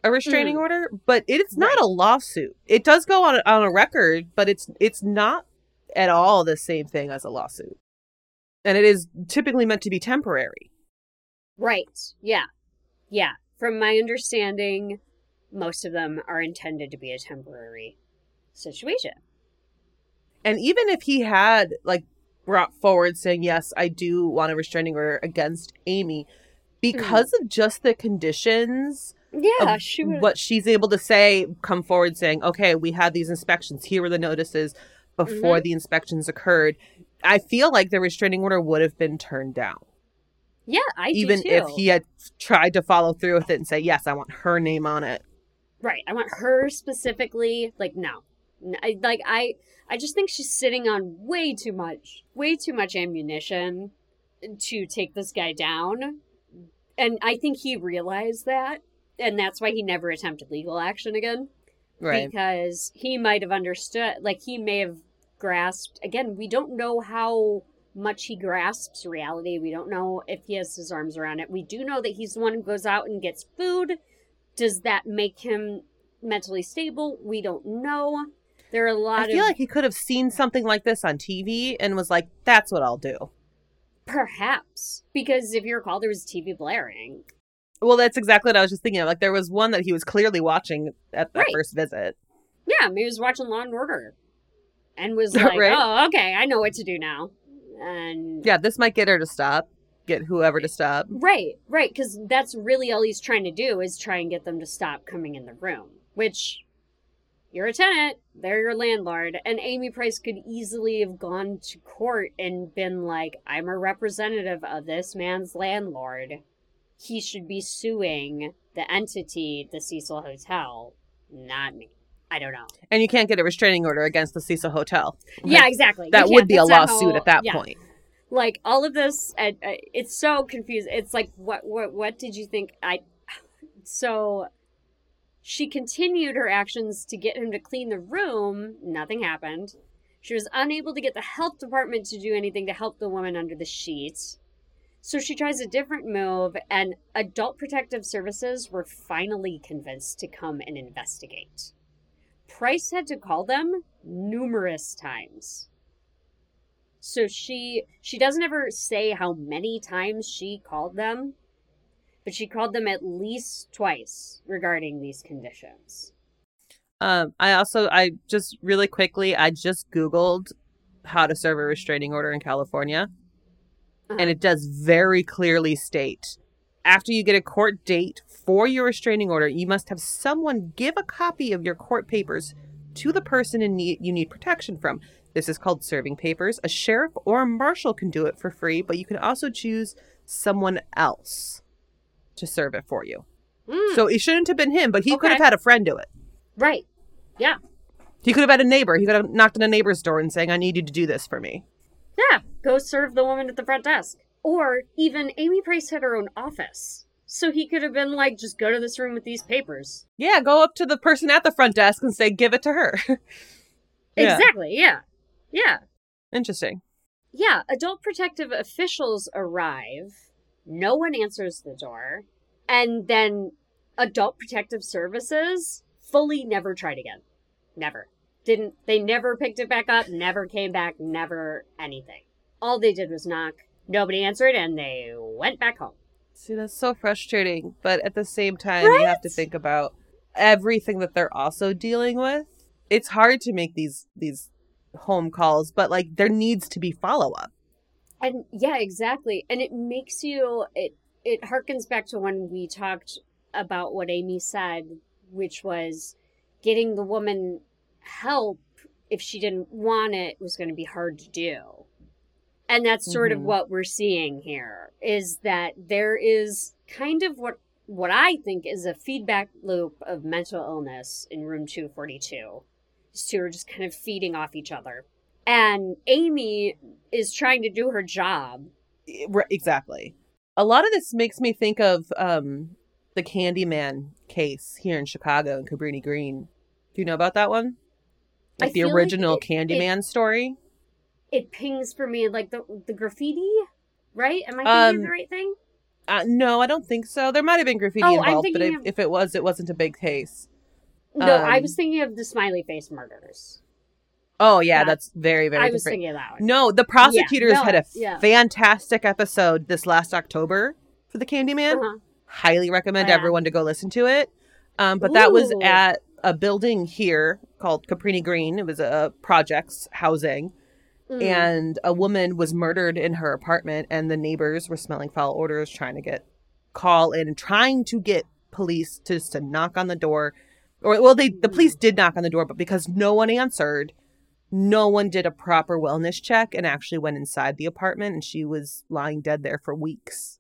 a restraining hmm. order, but it's not Right. a lawsuit. It does go on on a record, but it's it's not at all the same thing as a lawsuit, and it is typically meant to be temporary. right. Yeah. Yeah. From my understanding, most of them are intended to be a temporary situation. And even if he had like brought forward saying yes, I do want a restraining order against Amy, because of just the conditions Yeah, she would. what she's able to say come forward saying okay we had these inspections here were the notices before Mm-hmm. the inspections occurred i feel like the restraining order would have been turned down Yeah, I even do too. if he had tried to follow through with it and say yes i want her name on it Right. I want her specifically. Like no, I, like I. I just think she's sitting on way too much, way too much ammunition to take this guy down, and I think he realized that, and that's why he never attempted legal action again. right Because he might have understood, like he may have grasped. Again, we don't know how much he grasps reality. We don't know if he has his arms around it. We do know that he's the one who goes out and gets food. Does that make him mentally stable? We don't know. There are a lot i feel of like he could have seen something like this on tv and was like that's what i'll do perhaps because if you recall, there was TV blaring. well that's exactly what i was just thinking of like there was one that he was clearly watching at that Right. first visit Yeah, he was watching Law and Order, and was like, Right. "Oh, okay, I know what to do now." And Yeah, this might get her to stop. Get whoever to stop. Right, right, because that's really all he's trying to do is try and get them to stop coming in the room. Which, you're a tenant, they're your landlord, and Amy Price could easily have gone to court and been like, I'm a representative of this man's landlord. He should be suing the entity, the Cecil Hotel, not me. I don't know. And you can't get a restraining order against the Cecil Hotel. Yeah, exactly. That would be a lawsuit how- at that yeah. point. Like all of this and uh, it's so confused it's like what what what did you think? I so she continued her actions to get him to clean the room. Nothing happened. She was unable to get the health department to do anything to help the woman under the sheets so she tries a different move and adult protective services were finally convinced to come and investigate. Price had to call them numerous times so she she doesn't ever say how many times she called them, but she called them at least twice regarding these conditions. Um, I also, I just really quickly, I just Googled how to serve a restraining order in California, Uh-huh. and it does very clearly state after you get a court date for your restraining order, you must have someone give a copy of your court papers to the person in need, you need protection from. This is called serving papers. A sheriff or a marshal can do it for free, but you can also choose someone else to serve it for you. Mm, So it shouldn't have been him, but he could have had a friend do it. right. Yeah. He could have had a neighbor. He could have knocked on a neighbor's door and saying, "I need you to do this for me." Yeah. Go serve the woman at the front desk. Or even Amy Price had her own office. So he could have been like, just go to this room with these papers. Yeah, go up to the person at the front desk and say, "Give it to her." Yeah. Exactly. Yeah. Yeah. Interesting. Yeah, adult protective officials arrive. No one answers the door. And then adult protective services fully never tried again. Never. Didn't they never picked it back up, never came back, never anything. All they did was knock. Nobody answered and they went back home. See, that's so frustrating. But at the same time, you have to think about everything that they're also dealing with. It's hard to make these these home calls, but like there needs to be follow up. And yeah, exactly. And it makes you it it harkens back to when we talked about what Amy said, which was getting the woman help if she didn't want it was going to be hard to do. And that's sort of Mhm. what we're seeing here is that there is kind of what what I think is a feedback loop of mental illness in room 242. Two are just kind of feeding off each other. And Amy is trying to do her job. Exactly. A lot of this makes me think of um the Candyman case here in Chicago in Cabrini Green. Do you know about that one? I Like the feel like original it- Candyman story? It pings for me like the the graffiti, right? Am I thinking Um, the right thing? Uh, no, I don't think so. There might have been graffiti Oh, involved, but if, of- if it was, it wasn't a big case. No, I um, was thinking of the smiley face murders. Oh yeah, Yeah. that's very very I was different. thinking of that one. No, the prosecutors no, had a yeah. fantastic episode this last October for the Candyman. Uh-huh. Highly recommend Oh, yeah. everyone to go listen to it. Um, but that was at a building here called Cabrini Green. It was a projects housing, Mm. and a woman was murdered in her apartment, and the neighbors were smelling foul odors, trying to get call in trying to get police to just to knock on the door. Or well, they the police hmm. did knock on the door, but because no one answered, no one did a proper wellness check and actually went inside the apartment, and she was lying dead there for weeks.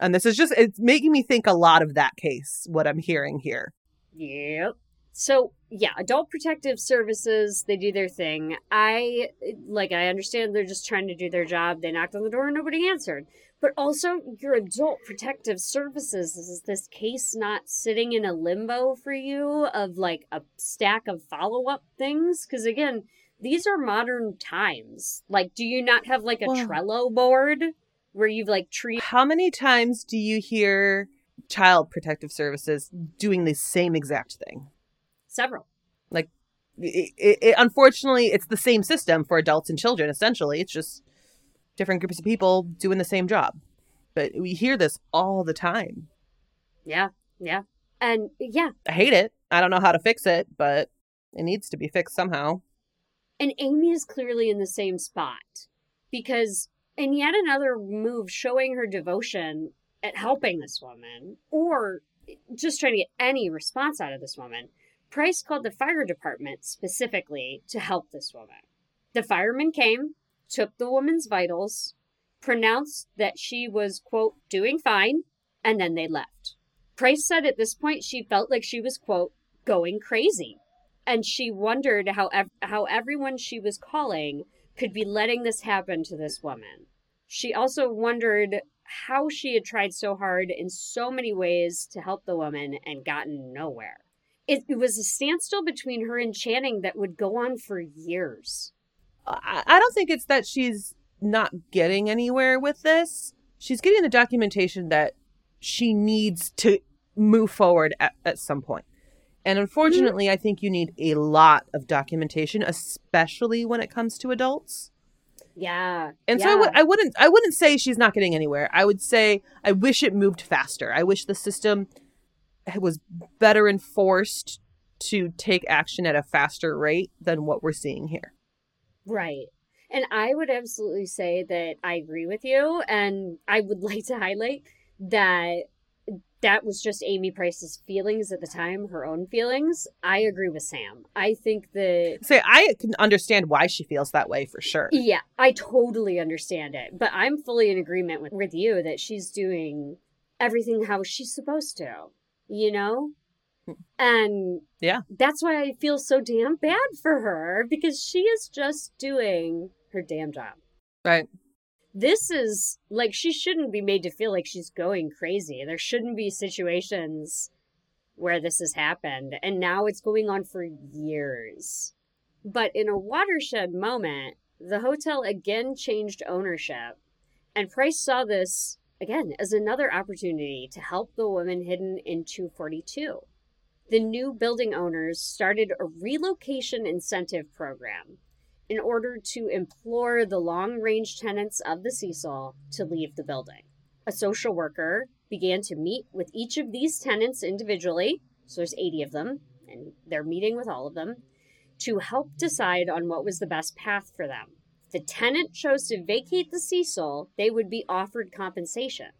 And this is just it's making me think a lot of that case. What I'm hearing here. Yep. So yeah, adult protective services, they do their thing. I like I understand they're just trying to do their job. They knocked on the door and nobody answered. But also your adult protective services is this case not sitting in a limbo for you of like a stack of follow-up things? Because again, these are modern times. Like, do you not have like a Trello board where you've like treat How many times do you hear child protective services doing the same exact thing? several? it, it, it- unfortunately it's the same system for adults and children essentially it's just different groups of people doing the same job but we hear this all the time Yeah, yeah. And yeah, i hate it i don't know how to fix it but it needs to be fixed somehow And Amy is clearly in the same spot. because in yet another move showing her devotion at helping this woman or just trying to get any response out of this woman, Price called the fire department specifically to help this woman. The firemen came, took the woman's vitals, pronounced that she was, quote, doing fine, and then they left. Price said at this point she felt like she was, quote, going crazy. And she wondered how, ev- how everyone she was calling could be letting this happen to this woman. She also wondered how she had tried so hard in so many ways to help the woman and gotten nowhere. It, it was a standstill between her and Channing that would go on for years. I, don't think it's that she's not getting anywhere with this. She's getting the documentation that she needs to move forward at, at some point. And unfortunately, mm-hmm. I think you need a lot of documentation, especially when it comes to adults. Yeah. And yeah. so I w- I wouldn't I wouldn't say she's not getting anywhere. I would say I wish it moved faster. I wish the system was better enforced to take action at a faster rate than what we're seeing here. Right. And I would absolutely say that I agree with you. And I would like to highlight that that was just Amy Price's feelings at the time, her own feelings. I agree with Sam. I think that. Say, I can understand why she feels that way for sure. Yeah, I totally understand it. But I'm fully in agreement with, with you that she's doing everything how she's supposed to, you know? And yeah, that's why I feel so damn bad for her because she is just doing her damn job. Right. This is like she shouldn't be made to feel like she's going crazy. There shouldn't be situations where this has happened. And now it's going on for years. But in a watershed moment, the hotel again changed ownership. And Price saw this again as another opportunity to help the woman hidden in 242. The new building owners started a relocation incentive program in order to implore the long range tenants of the Cecil to leave the building. A social worker began to meet with each of these tenants individually, so there's 80 of them, and they're meeting with all of them, to help decide on what was the best path for them. If the tenant chose to vacate the Cecil, they would be offered compensation.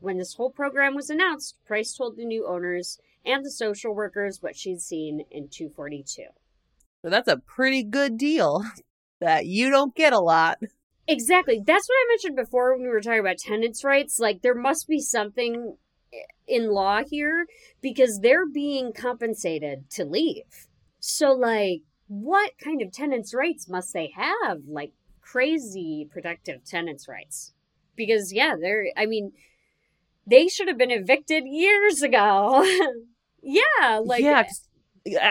When this whole program was announced, Price told the new owners and the social workers what she'd seen in 242. So that's a pretty good deal that you don't get a lot. Exactly. That's what I mentioned before when we were talking about tenants' rights. Like, there must be something in law here because they're being compensated to leave. So, like, what kind of tenants' rights must they have? Like, crazy protective tenants' rights. Because, yeah, they're, I mean, they should have been evicted years ago. yeah, like. Yeah,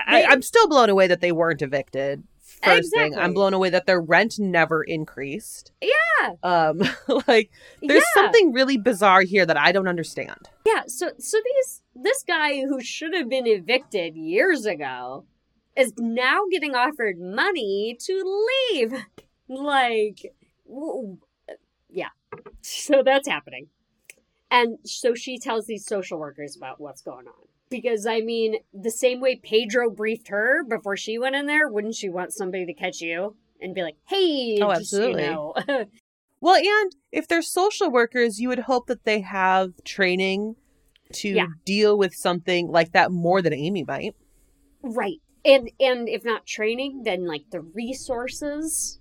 I, am still blown away that they weren't evicted first exactly. thing. I'm blown away that their rent never increased. Yeah. Um like there's yeah. something really bizarre here that I don't understand. Yeah, so so these this guy who should have been evicted years ago is now getting offered money to leave. Like yeah. So that's happening. And so she tells these social workers about what's going on. Because I mean, the same way Pedro briefed her before she went in there, wouldn't she want somebody to catch you and be like, "Hey, oh, absolutely." You know. well, and if they're social workers, you would hope that they have training to yeah. deal with something like that more than Amy might. Right. And and if not training, then like the resources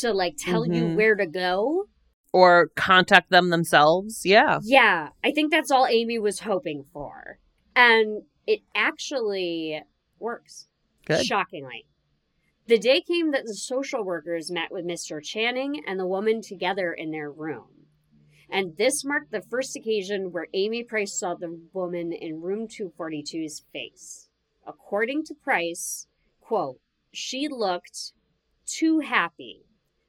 to like tell mm-hmm. you where to go or contact them themselves. Yeah. Yeah. I think that's all Amy was hoping for. And it actually works. Good. Shockingly. The day came that the social workers met with Mr. Channing and the woman together in their room. And this marked the first occasion where Amy Price saw the woman in room 242's face. According to Price, quote, she looked too happy,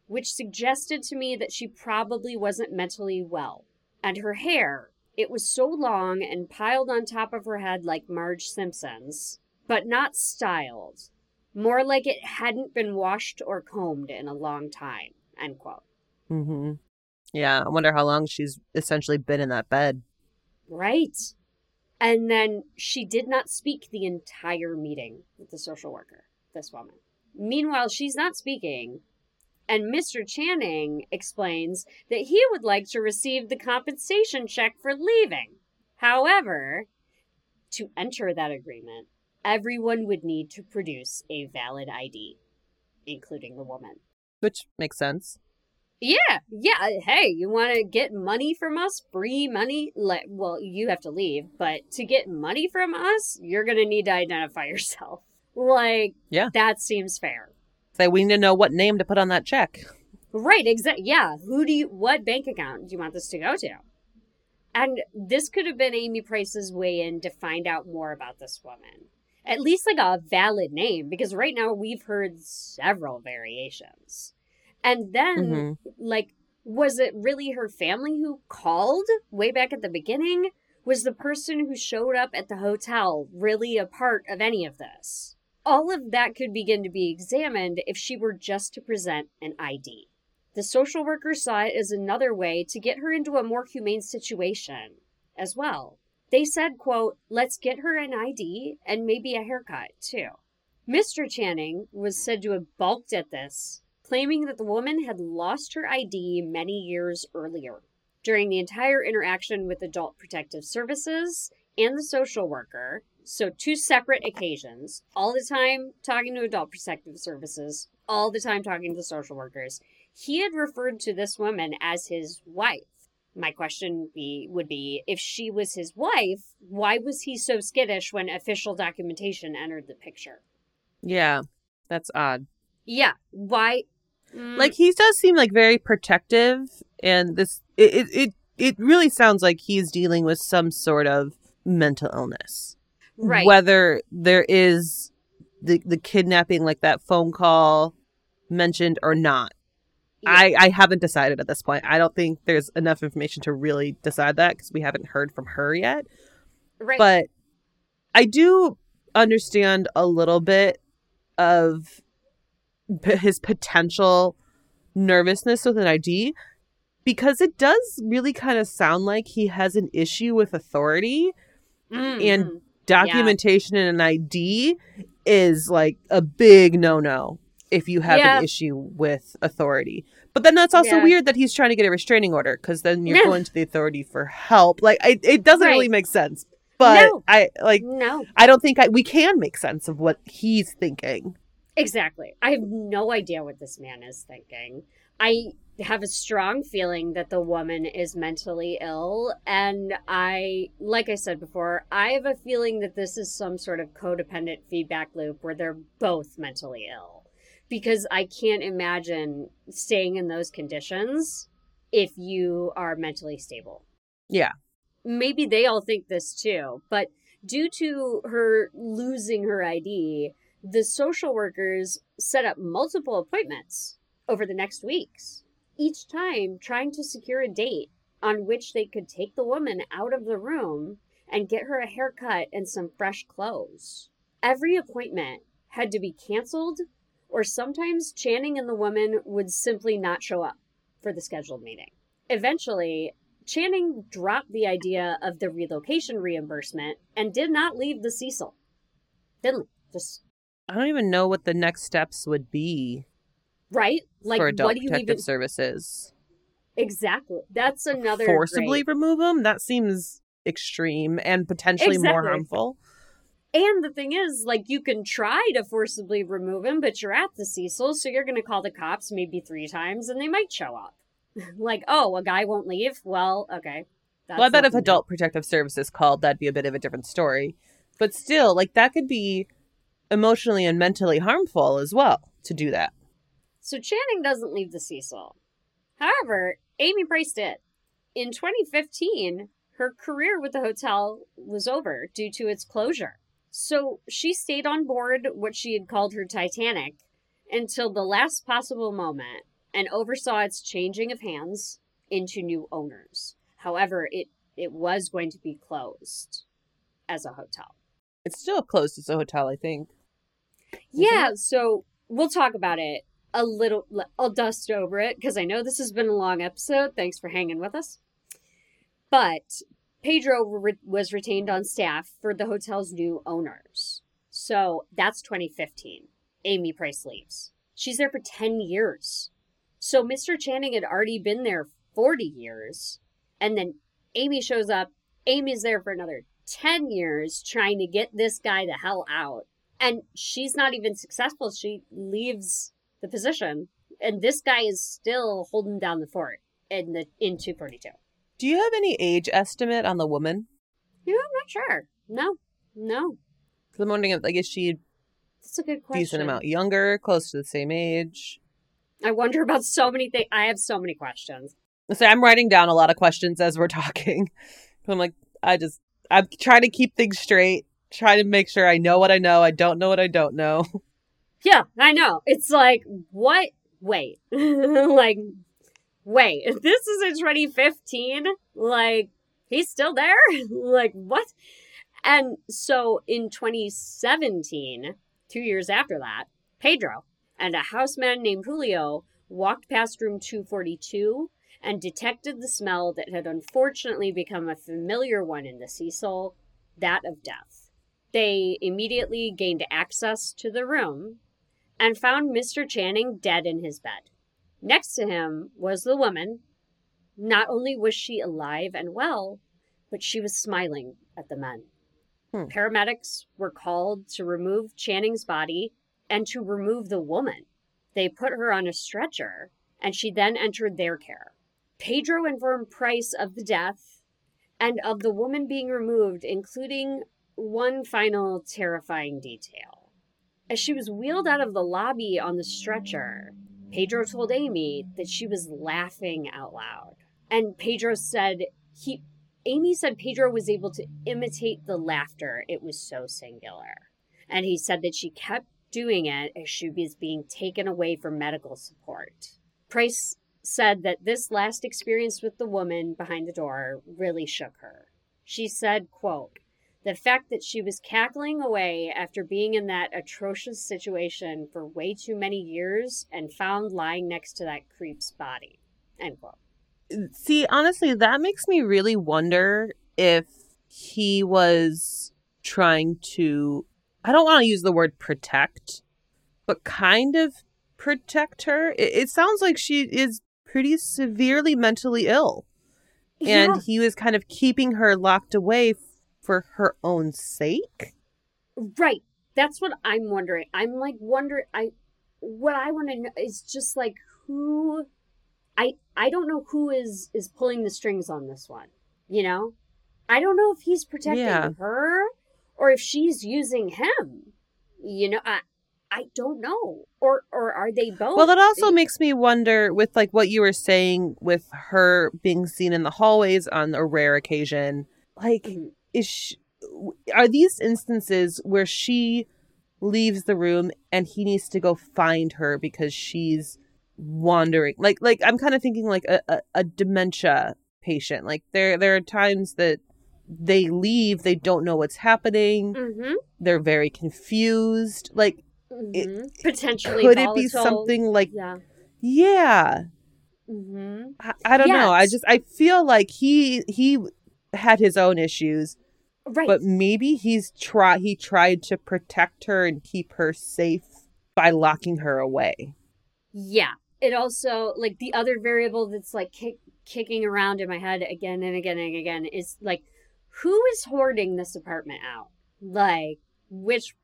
which suggested to me that she probably wasn't mentally well. And her hair, it was so long and piled on top of her head like Marge Simpson's, but not styled. More like it hadn't been washed or combed in a long time. End quote. Mm-hmm. Yeah, I wonder how long she's essentially been in that bed. Right. And then she did not speak the entire meeting with the social worker, this woman. Meanwhile, she's not speaking. And Mr. Channing explains that he would like to receive the compensation check for leaving. However, to enter that agreement, everyone would need to produce a valid ID, including the woman. Which makes sense. Yeah, yeah. Hey, you want to get money from us? Free money? Let well, you have to leave, but to get money from us, you're gonna need to identify yourself. Like, Yeah. that seems fair. So we need to know what name to put on that check. Right, exactly. Yeah. Who do you, what bank account do you want this to go to? And this could have been Amy Price's way in to find out more about this woman. At least like a valid name, because right now we've heard several variations. And then, Mhm. like, was it really her family who called way back at the beginning? Was the person who showed up at the hotel really a part of any of this? All of that could begin to be examined if she were just to present an ID. The social worker saw it as another way to get her into a more humane situation as well. They said, quote, let's get her an ID and maybe a haircut too. Mr. Channing was said to have balked at this, claiming that the woman had lost her ID many years earlier. During the entire interaction with Adult Protective Services and the social worker, so two separate occasions, all the time talking to Adult Protective Services, all the time talking to social workers, he had referred to this woman as his wife. My question be, would be if she was his wife, why was he so skittish when official documentation entered the picture? Yeah, that's odd. Yeah, why? Mm, Like he does seem like very protective, and this it it it, it really sounds like he's dealing with some sort of mental illness. Right. Whether there is the the kidnapping, like that phone call mentioned, or not. Yeah. I, I haven't decided at this point. I don't think there's enough information to really decide that because we haven't heard from her yet. right. But I do understand a little bit of p- his potential nervousness with an ID because it does really kind of sound like he has an issue with authority. Mm, and- Documentation and an ID is like a big no no if you have Yeah. an issue with authority. But then that's also Yeah. weird that he's trying to get a restraining order because then you're No. going to the authority for help. Like I, it doesn't really make sense. But No. I like no, I don't think I, we can make sense of what he's thinking. exactly. I have no idea what this man is thinking. I have a strong feeling that the woman is mentally ill. And I, like I said before, I have a feeling that this is some sort of codependent feedback loop where they're both mentally ill. Because I can't imagine staying in those conditions if you are mentally stable. Yeah. Maybe they all think this too, but due to her losing her ID, the social workers set up multiple appointments over the next weeks, each time trying to secure a date on which they could take the woman out of the room and get her a haircut and some fresh clothes. Every appointment had to be canceled, or sometimes Channing and the woman would simply not show up for the scheduled meeting. Eventually, Channing dropped the idea of the relocation reimbursement and did not leave the Cecil. Didn't just I don't even know what the next steps would be right like for adult what do you even services. exactly? That's another Forcibly great- remove them. That seems extreme and potentially more harmful. And the thing is, like, you can try to forcibly remove him, but you're at the Cecil, so you're going to call the cops maybe three times, and they might show up. like, oh, a guy won't leave. Well, okay. That's well, I bet if adult protective services called, that'd be a bit of a different story. But still, like that could be emotionally and mentally harmful as well to do that. So Channing doesn't leave the Cecil. However, Amy Price did. In 2015, her career with the hotel was over due to its closure. So she stayed on board what she had called her Titanic until the last possible moment and oversaw its changing of hands into new owners. However, it, it was going to be closed as a hotel. It's still closed as a hotel, I think. Yeah, so we'll talk about it a little. I'll dust over it because I know this has been a long episode. Thanks for hanging with us. But Pedro re- was retained on staff for the hotel's new owners. So that's 2015. Amy Price leaves. She's there for 10 years. So Mr. Channing had already been there 40 years. And then Amy shows up. Amy's there for another 10 years trying to get this guy the hell out. And she's not even successful. She leaves the position. And this guy is still holding down the fort in the in 242. Do you have any age estimate on the woman? You know, I'm not sure. No. No. I'm wondering if, like, is she That's a good question. decent amount younger, close to the same age? I wonder about so many things. I have so many questions. So I'm writing down a lot of questions as we're talking. I'm like, I just, I'm trying to keep things straight, trying to make sure I know what I know, I don't know what I don't know. Yeah, I know. It's like, what? Wait. like, wait. If this is in 2015, like, he's still there? like, what? And so in 2017, two years after that, Pedro and a houseman named Julio walked past room 242 and detected the smell that had unfortunately become a familiar one in the Cecil that of death. They immediately gained access to the room and found Mr. Channing dead in his bed. Next to him was the woman. Not only was she alive and well, but she was smiling at the men. Hmm. Paramedics were called to remove Channing's body and to remove the woman. They put her on a stretcher, and she then entered their care. Pedro informed Price of the death and of the woman being removed, including one final terrifying detail. As she was wheeled out of the lobby on the stretcher, Pedro told Amy that she was laughing out loud. And Pedro said he Amy said Pedro was able to imitate the laughter. It was so singular. And he said that she kept doing it as she was being taken away for medical support. Price said that this last experience with the woman behind the door really shook her. She said, quote, the fact that she was cackling away after being in that atrocious situation for way too many years and found lying next to that creep's body. End quote. See, honestly, that makes me really wonder if he was trying to, I don't want to use the word protect, but kind of protect her. It, it sounds like she is pretty severely mentally ill. And Yeah. he was kind of keeping her locked away for her own sake. Right. That's what I'm wondering. I'm like wondering I what I want to know is just like who I I don't know who is is pulling the strings on this one. You know? I don't know if he's protecting Yeah. her or if she's using him. You know, I I don't know. Or or are they both? Well, that also makes me wonder with like what you were saying with her being seen in the hallways on a rare occasion. Like, Mhm. Is she, are these instances where she leaves the room and he needs to go find her because she's wandering? Like, like I'm kind of thinking like a, a, a dementia patient. Like there there are times that they leave, they don't know what's happening, Mhm. they're very confused. Like, Mhm. potentially could it be something like Yeah. yeah? Mhm. I, I don't know. I just I feel like he he had his own issues, Right. but maybe he's try he tried to protect her and keep her safe by locking her away. Yeah. It also like the other variable that's like kick, kicking around in my head again and again and again is like who is hoarding this apartment out? Like which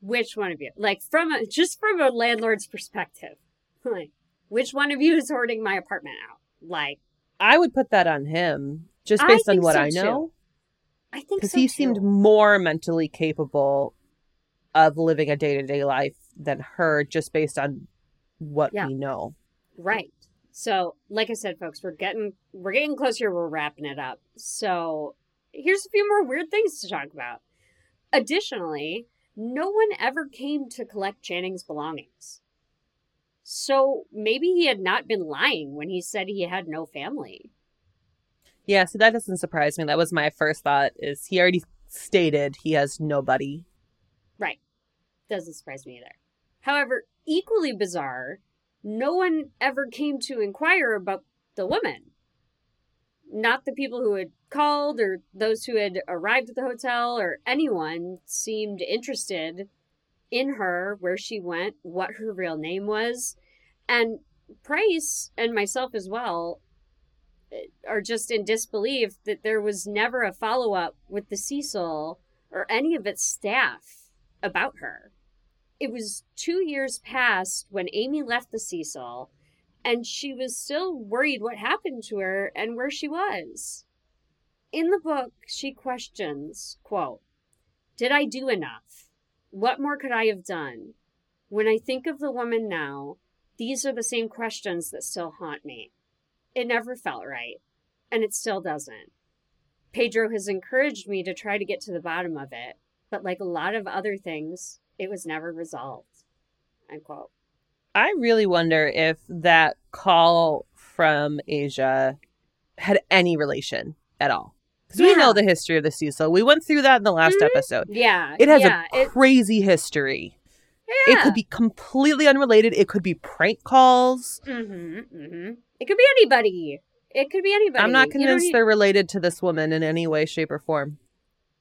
which one of you? Like from a just from a landlord's perspective. Like which one of you is hoarding my apartment out? Like I would put that on him just based on what so, I too. know I think because so he too. seemed more mentally capable of living a day-to-day life than her just based on what Yeah. we know. Right. So, like I said, folks, we're getting we're getting closer. We're wrapping it up. So, here's a few more weird things to talk about. Additionally, no one ever came to collect Channing's belongings. So maybe he had not been lying when he said he had no family. Yeah, so that doesn't surprise me. That was my first thought is he already stated he has nobody. Right. Doesn't surprise me either. However, equally bizarre, no one ever came to inquire about the woman. Not the people who had called or those who had arrived at the hotel or anyone seemed interested in her, where she went, what her real name was. And Price and myself as well eh, are just in disbelief that there was never a follow up with the Cecil or any of its staff about her. It was two years past when Amy left the Cecil, and she was still worried what happened to her and where she was. In the book, she questions, quote, Did I do enough? What more could I have done? When I think of the woman now, these are the same questions that still haunt me. It never felt right, and it still doesn't. Pedro has encouraged me to try to get to the bottom of it, but like a lot of other things, it was never resolved. Unquote. I really wonder if that call from Asia had any relation at all. Because we know the history of the Cecil. We went through that in the last Mhm. episode. Yeah. It has yeah, a it- crazy history. Yeah. It could be completely unrelated. It could be prank calls. Mm-hmm, mm-hmm. It could be anybody. It could be anybody. I'm not You don't convinced they're related to this woman in any way, shape, or form.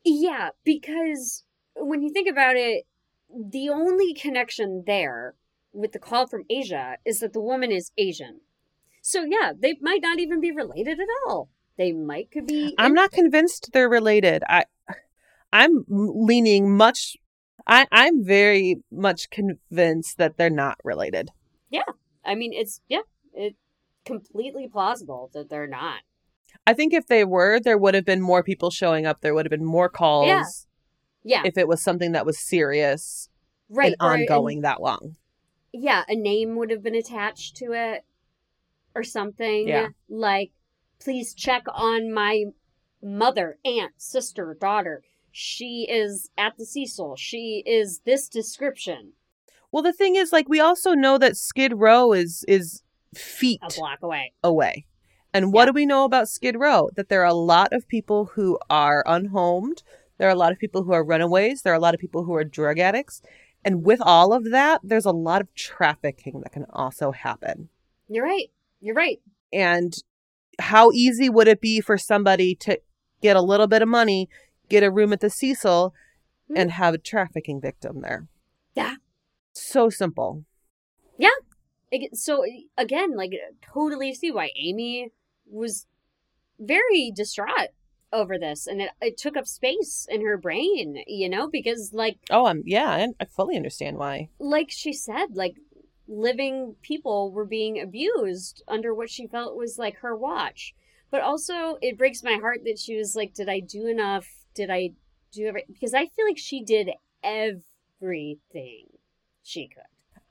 Yeah, because when you think about it, the only connection there with the call from Asia is that the woman is Asian. So yeah, they might not even be related at all. They might could be. I'm not convinced they're related. I, I'm leaning much. I, I'm very much convinced that they're not related. Yeah. I mean, it's yeah, it's completely plausible that they're not. I think if they were, there would have been more people showing up. There would have been more calls Yeah. Yeah, if it was something that was serious right. and ongoing that long. yeah, a name would have been attached to it or something. Yeah. Like, please check on my mother, aunt, sister, daughter. She is at the Cecil. She is this description Well, the thing is, like, we also know that Skid Row is is feet a block away. away. And what Yeah. do we know about Skid Row? That there are a lot of people who are unhomed. There are a lot of people who are runaways. There are a lot of people who are drug addicts. And with all of that, there's a lot of trafficking that can also happen. You're right. You're right. And how easy would it be for somebody to get a little bit of money, get a room at the Cecil, Hmm. and have a trafficking victim there? Yeah. So simple. Ag- So, again, like, totally see why Amy was very distraught over this. And it, it took up space in her brain, you know, because, like, Oh, um, yeah, I, I fully understand why. like she said, like living people were being abused under what she felt was like her watch. But also, it breaks my heart that she was like, "Did I do enough? Did I do everything?" Because I feel like she did everything she could.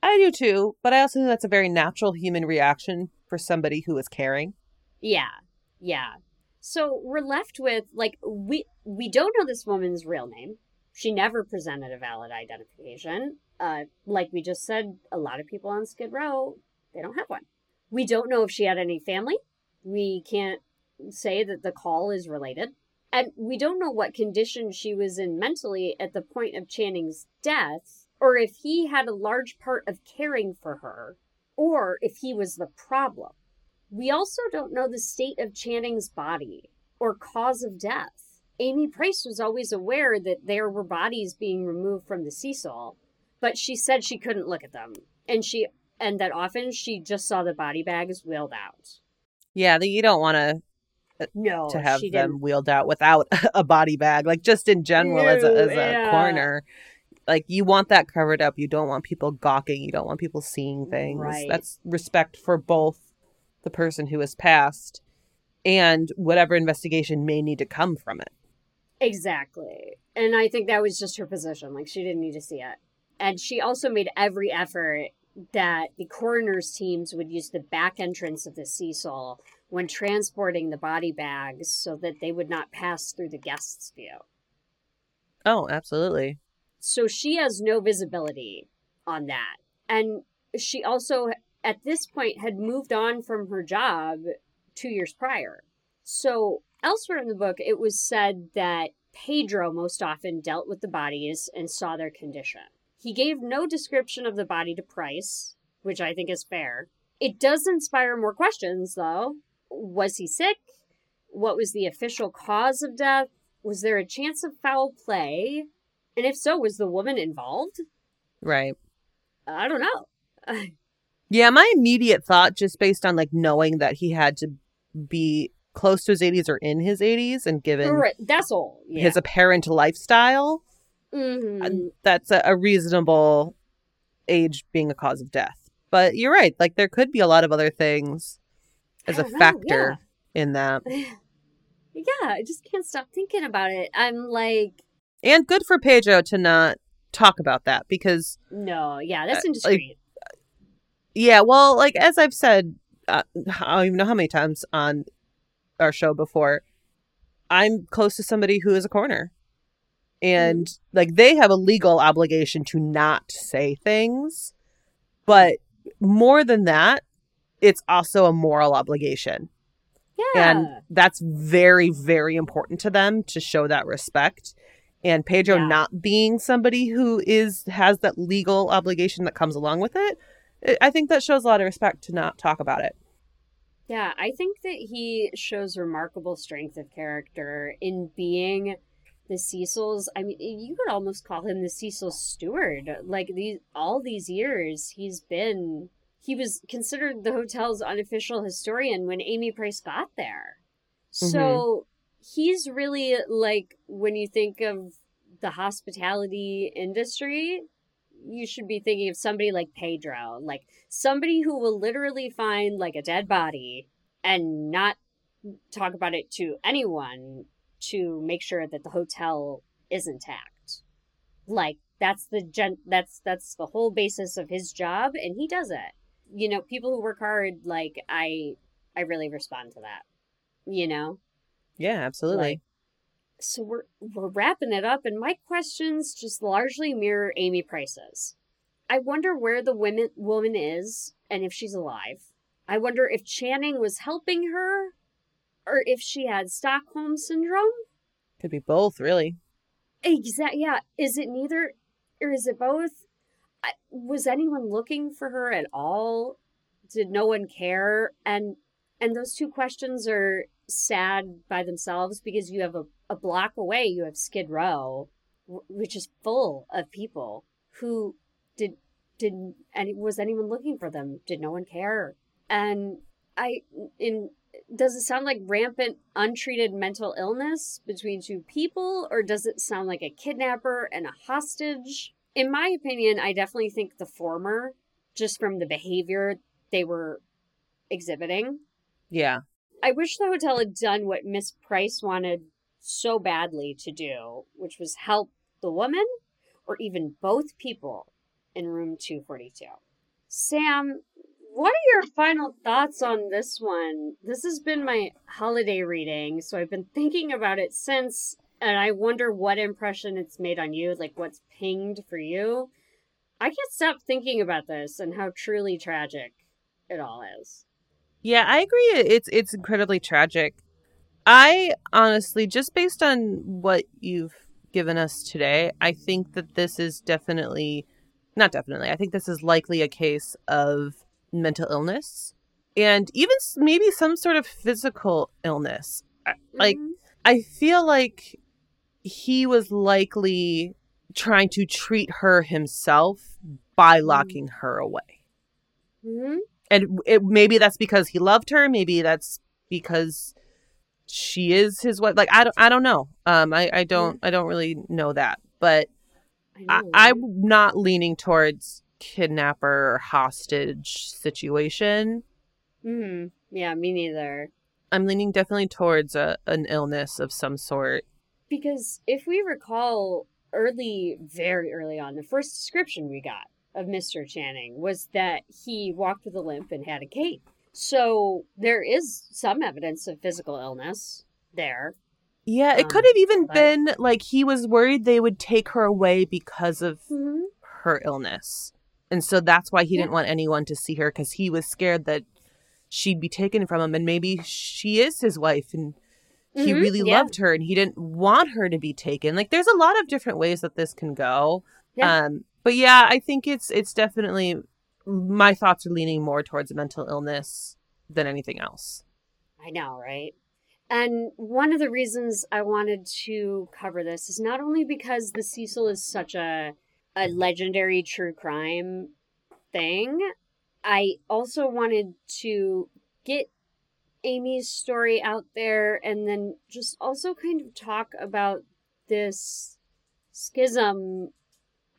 I do too, but I also think that's a very natural human reaction for somebody who is caring. Yeah, yeah. So we're left with like we we don't know this woman's real name. She never presented a valid identification. Uh, like we just said, a lot of people on Skid Row they don't have one. We don't know if she had any family. We can't say that the call is related. And we don't know what condition she was in mentally at the point of Channing's death, or if he had a large part of caring for her, or if he was the problem. We also don't know the state of Channing's body or cause of death. Amy Price was always aware that there were bodies being removed from the Cecil, but she said she couldn't look at them. And she and that often she just saw the body bags wheeled out. Yeah, that you don't want to Uh, no, to have them didn't. wheeled out without a body bag, like just in general as a as a yeah. coroner. Like you want that covered up. You don't want people gawking. You don't want people seeing things. Right. That's respect for both the person who has passed and whatever investigation may need to come from it. Exactly. And I think that was just her position. Like, she didn't need to see it. And she also made every effort that the coroner's teams would use the back entrance of the Cecil when transporting the body bags so that they would not pass through the guest's view. Oh, absolutely. So she has no visibility on that. And she also, at this point, had moved on from her job two years prior. So elsewhere in the book, it was said that Pedro most often dealt with the bodies and saw their condition. He gave no description of the body to Price, which I think is fair. It does inspire more questions, though. Was he sick? What was the official cause of death? Was there a chance of foul play? And if so, was the woman involved? Right. I don't know. Yeah, my immediate thought, just based on like knowing that he had to be close to his 80s or in his 80s, and given Right, that's all. Yeah. his apparent lifestyle, Mhm. uh, that's a, a reasonable age being a cause of death. But you're right; like there could be a lot of other things as a know, factor in that, yeah, I just can't stop thinking about it. I'm like, and good for Pedro to not talk about that because no, yeah, that's Uh, indiscreet. Yeah, well, like as I've said, uh, I don't even know how many times on our show before, I'm close to somebody who is a coroner, And like they have a legal obligation to not say things, but more than that, it's also a moral obligation. yeah. And that's very, very important to them to show that respect. And Pedro Yeah. not being somebody who is has that legal obligation that comes along with it, I- I think that shows a lot of respect to not talk about it. Yeah, I think that he shows remarkable strength of character in being the Cecil's. I mean, you could almost call him the Cecil steward. Like these, all these years, he's been. He was considered the hotel's unofficial historian when Amy Price got there. Mm-hmm. So he's really like when you think of the hospitality industry, you should be thinking of somebody like Pedro, like somebody who will literally find like a dead body and not talk about it to anyone to make sure that the hotel is intact. Like that's the gen that's that's the whole basis of his job and he does it. You know, people who work hard like I I really respond to that. You know? Yeah, absolutely. Like, so we're we're wrapping it up, and my questions just largely mirror Amy Price's. I wonder where the women woman is and if she's alive. I wonder if Channing was helping her, or if she had Stockholm syndrome. Could be both, really. Exact. Yeah. Is it neither, or is it both? Was anyone looking for her at all? Did no one care? And and those two questions are sad by themselves because you have a, a block away you have Skid Row, which is full of people who did did any was anyone looking for them? Did no one care? And I in does it sound like rampant untreated mental illness between two people or does it sound like a kidnapper and a hostage in my opinion i definitely think the former just from the behavior they were exhibiting Yeah. i wish the hotel had done what miss price wanted so badly to do which was help the woman or even both people in room 242 sam what are your final thoughts on this one? This has been my holiday reading, so I've been thinking about it since, and I wonder what impression it's made on you, like what's pinged for you. I can't stop thinking about this and how truly tragic it all is. Yeah, I agree. It's it's incredibly tragic. I honestly, just based on what you've given us today, I think that this is definitely, not definitely, I think this is likely a case of mental illness and even maybe some sort of physical illness. I- Like. Mm-hmm. I feel like he was likely trying to treat her himself by locking her away. Mhm. and it, maybe that's because he loved her maybe that's because she is his wife like i don't i don't know um i i don't i don't really know that but I I, i'm not leaning towards kidnapper or hostage situation Mhm. Yeah, me neither. i'm leaning definitely towards a, an illness of some sort Because if we recall early, very early on, the first description we got of Mr. Channing was that he walked with a limp and had a cane. So there is some evidence of physical illness there. yeah it Um, could have even but- been like he was worried they would take her away because of Mm-hmm. her illness. And so that's why he Yeah. didn't want anyone to see her because he was scared that she'd be taken from him. And maybe she is his wife and he Mhm, really yeah. loved her and he didn't want her to be taken. Like there's a lot of different ways that this can go. Yeah. Um, but yeah, I think it's it's definitely my thoughts are leaning more towards mental illness than anything else. I know, right? And one of the reasons I wanted to cover this is not only because the Cecil is such a a legendary true crime thing, I also wanted to get Amy's story out there and then just also kind of talk about this schism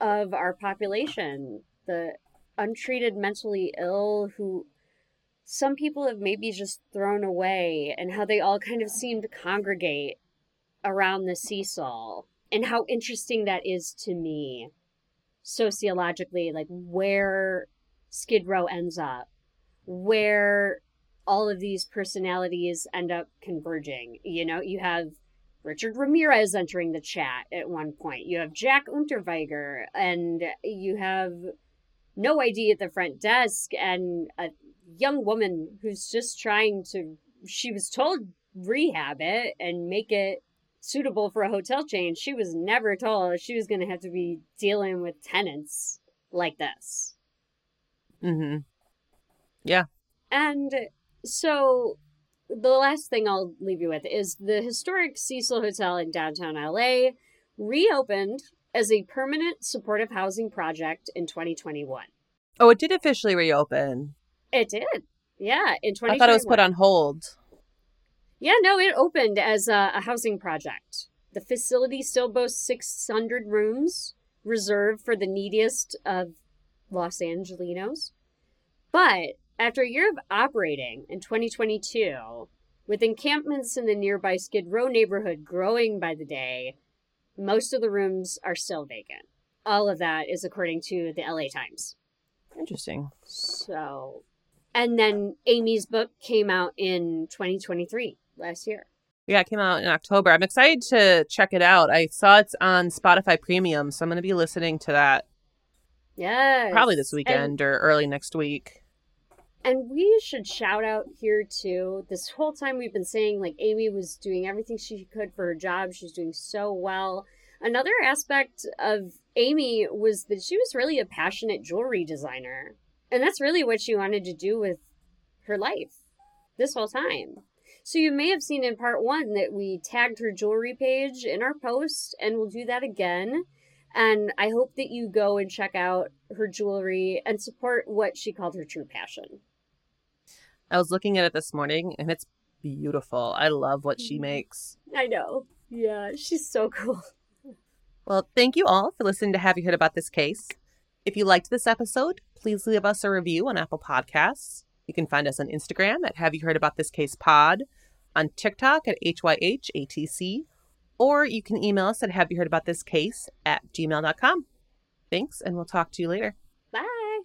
of our population, the untreated mentally ill who some people have maybe just thrown away, and how they all kind of seem to congregate around the Cecil and how interesting that is to me sociologically, like where Skid Row ends up, where all of these personalities end up converging. You know, you have Richard Ramirez entering the chat at one point. You have Jack Unterweger, and you have no ID at the front desk, and a young woman who's just trying to. She was told rehab it and make it suitable for a hotel chain. She was never told she was going to have to be dealing with tenants like this. Mm-hmm. Yeah. And so the last thing I'll leave you with is the historic Cecil Hotel in downtown LA reopened as a permanent supportive housing project in 2021. Oh, it did officially reopen. It did. Yeah, in 2021. I thought it was put on hold. Yeah, no, it opened as a, a housing project. The facility still boasts 600 rooms reserved for the neediest of Los Angelinos. But after a year of operating in 2022, with encampments in the nearby Skid Row neighborhood growing by the day, most of the rooms are still vacant. All of that is according to the LA Times. Interesting. So, and then Amy's book came out in 2023 last year. Yeah, it came out in October. I'm excited to check it out. I saw it's on Spotify Premium, so I'm going to be listening to that Yeah. probably this weekend or early next week. And we should shout out here too. This whole time we've been saying like Amy was doing everything she could for her job. She's doing so well. Another aspect of Amy was that she was really a passionate jewelry designer. And that's really what she wanted to do with her life this whole time. So you may have seen in part one that we tagged her jewelry page in our post, and we'll do that again. And I hope that you go and check out her jewelry and support what she called her true passion. I was looking at it this morning and it's beautiful. I love what she mm-hmm. makes. I know. Yeah, she's so cool. Well, thank you all for listening to Have You Heard About This Case? If you liked this episode, please leave us a review on Apple Podcasts. You can find us on Instagram at Have You Heard About This Case Pod, on TikTok at HYHATC, or you can email us at Have You Heard About This Case at gmail.com. Thanks, and we'll talk to you later.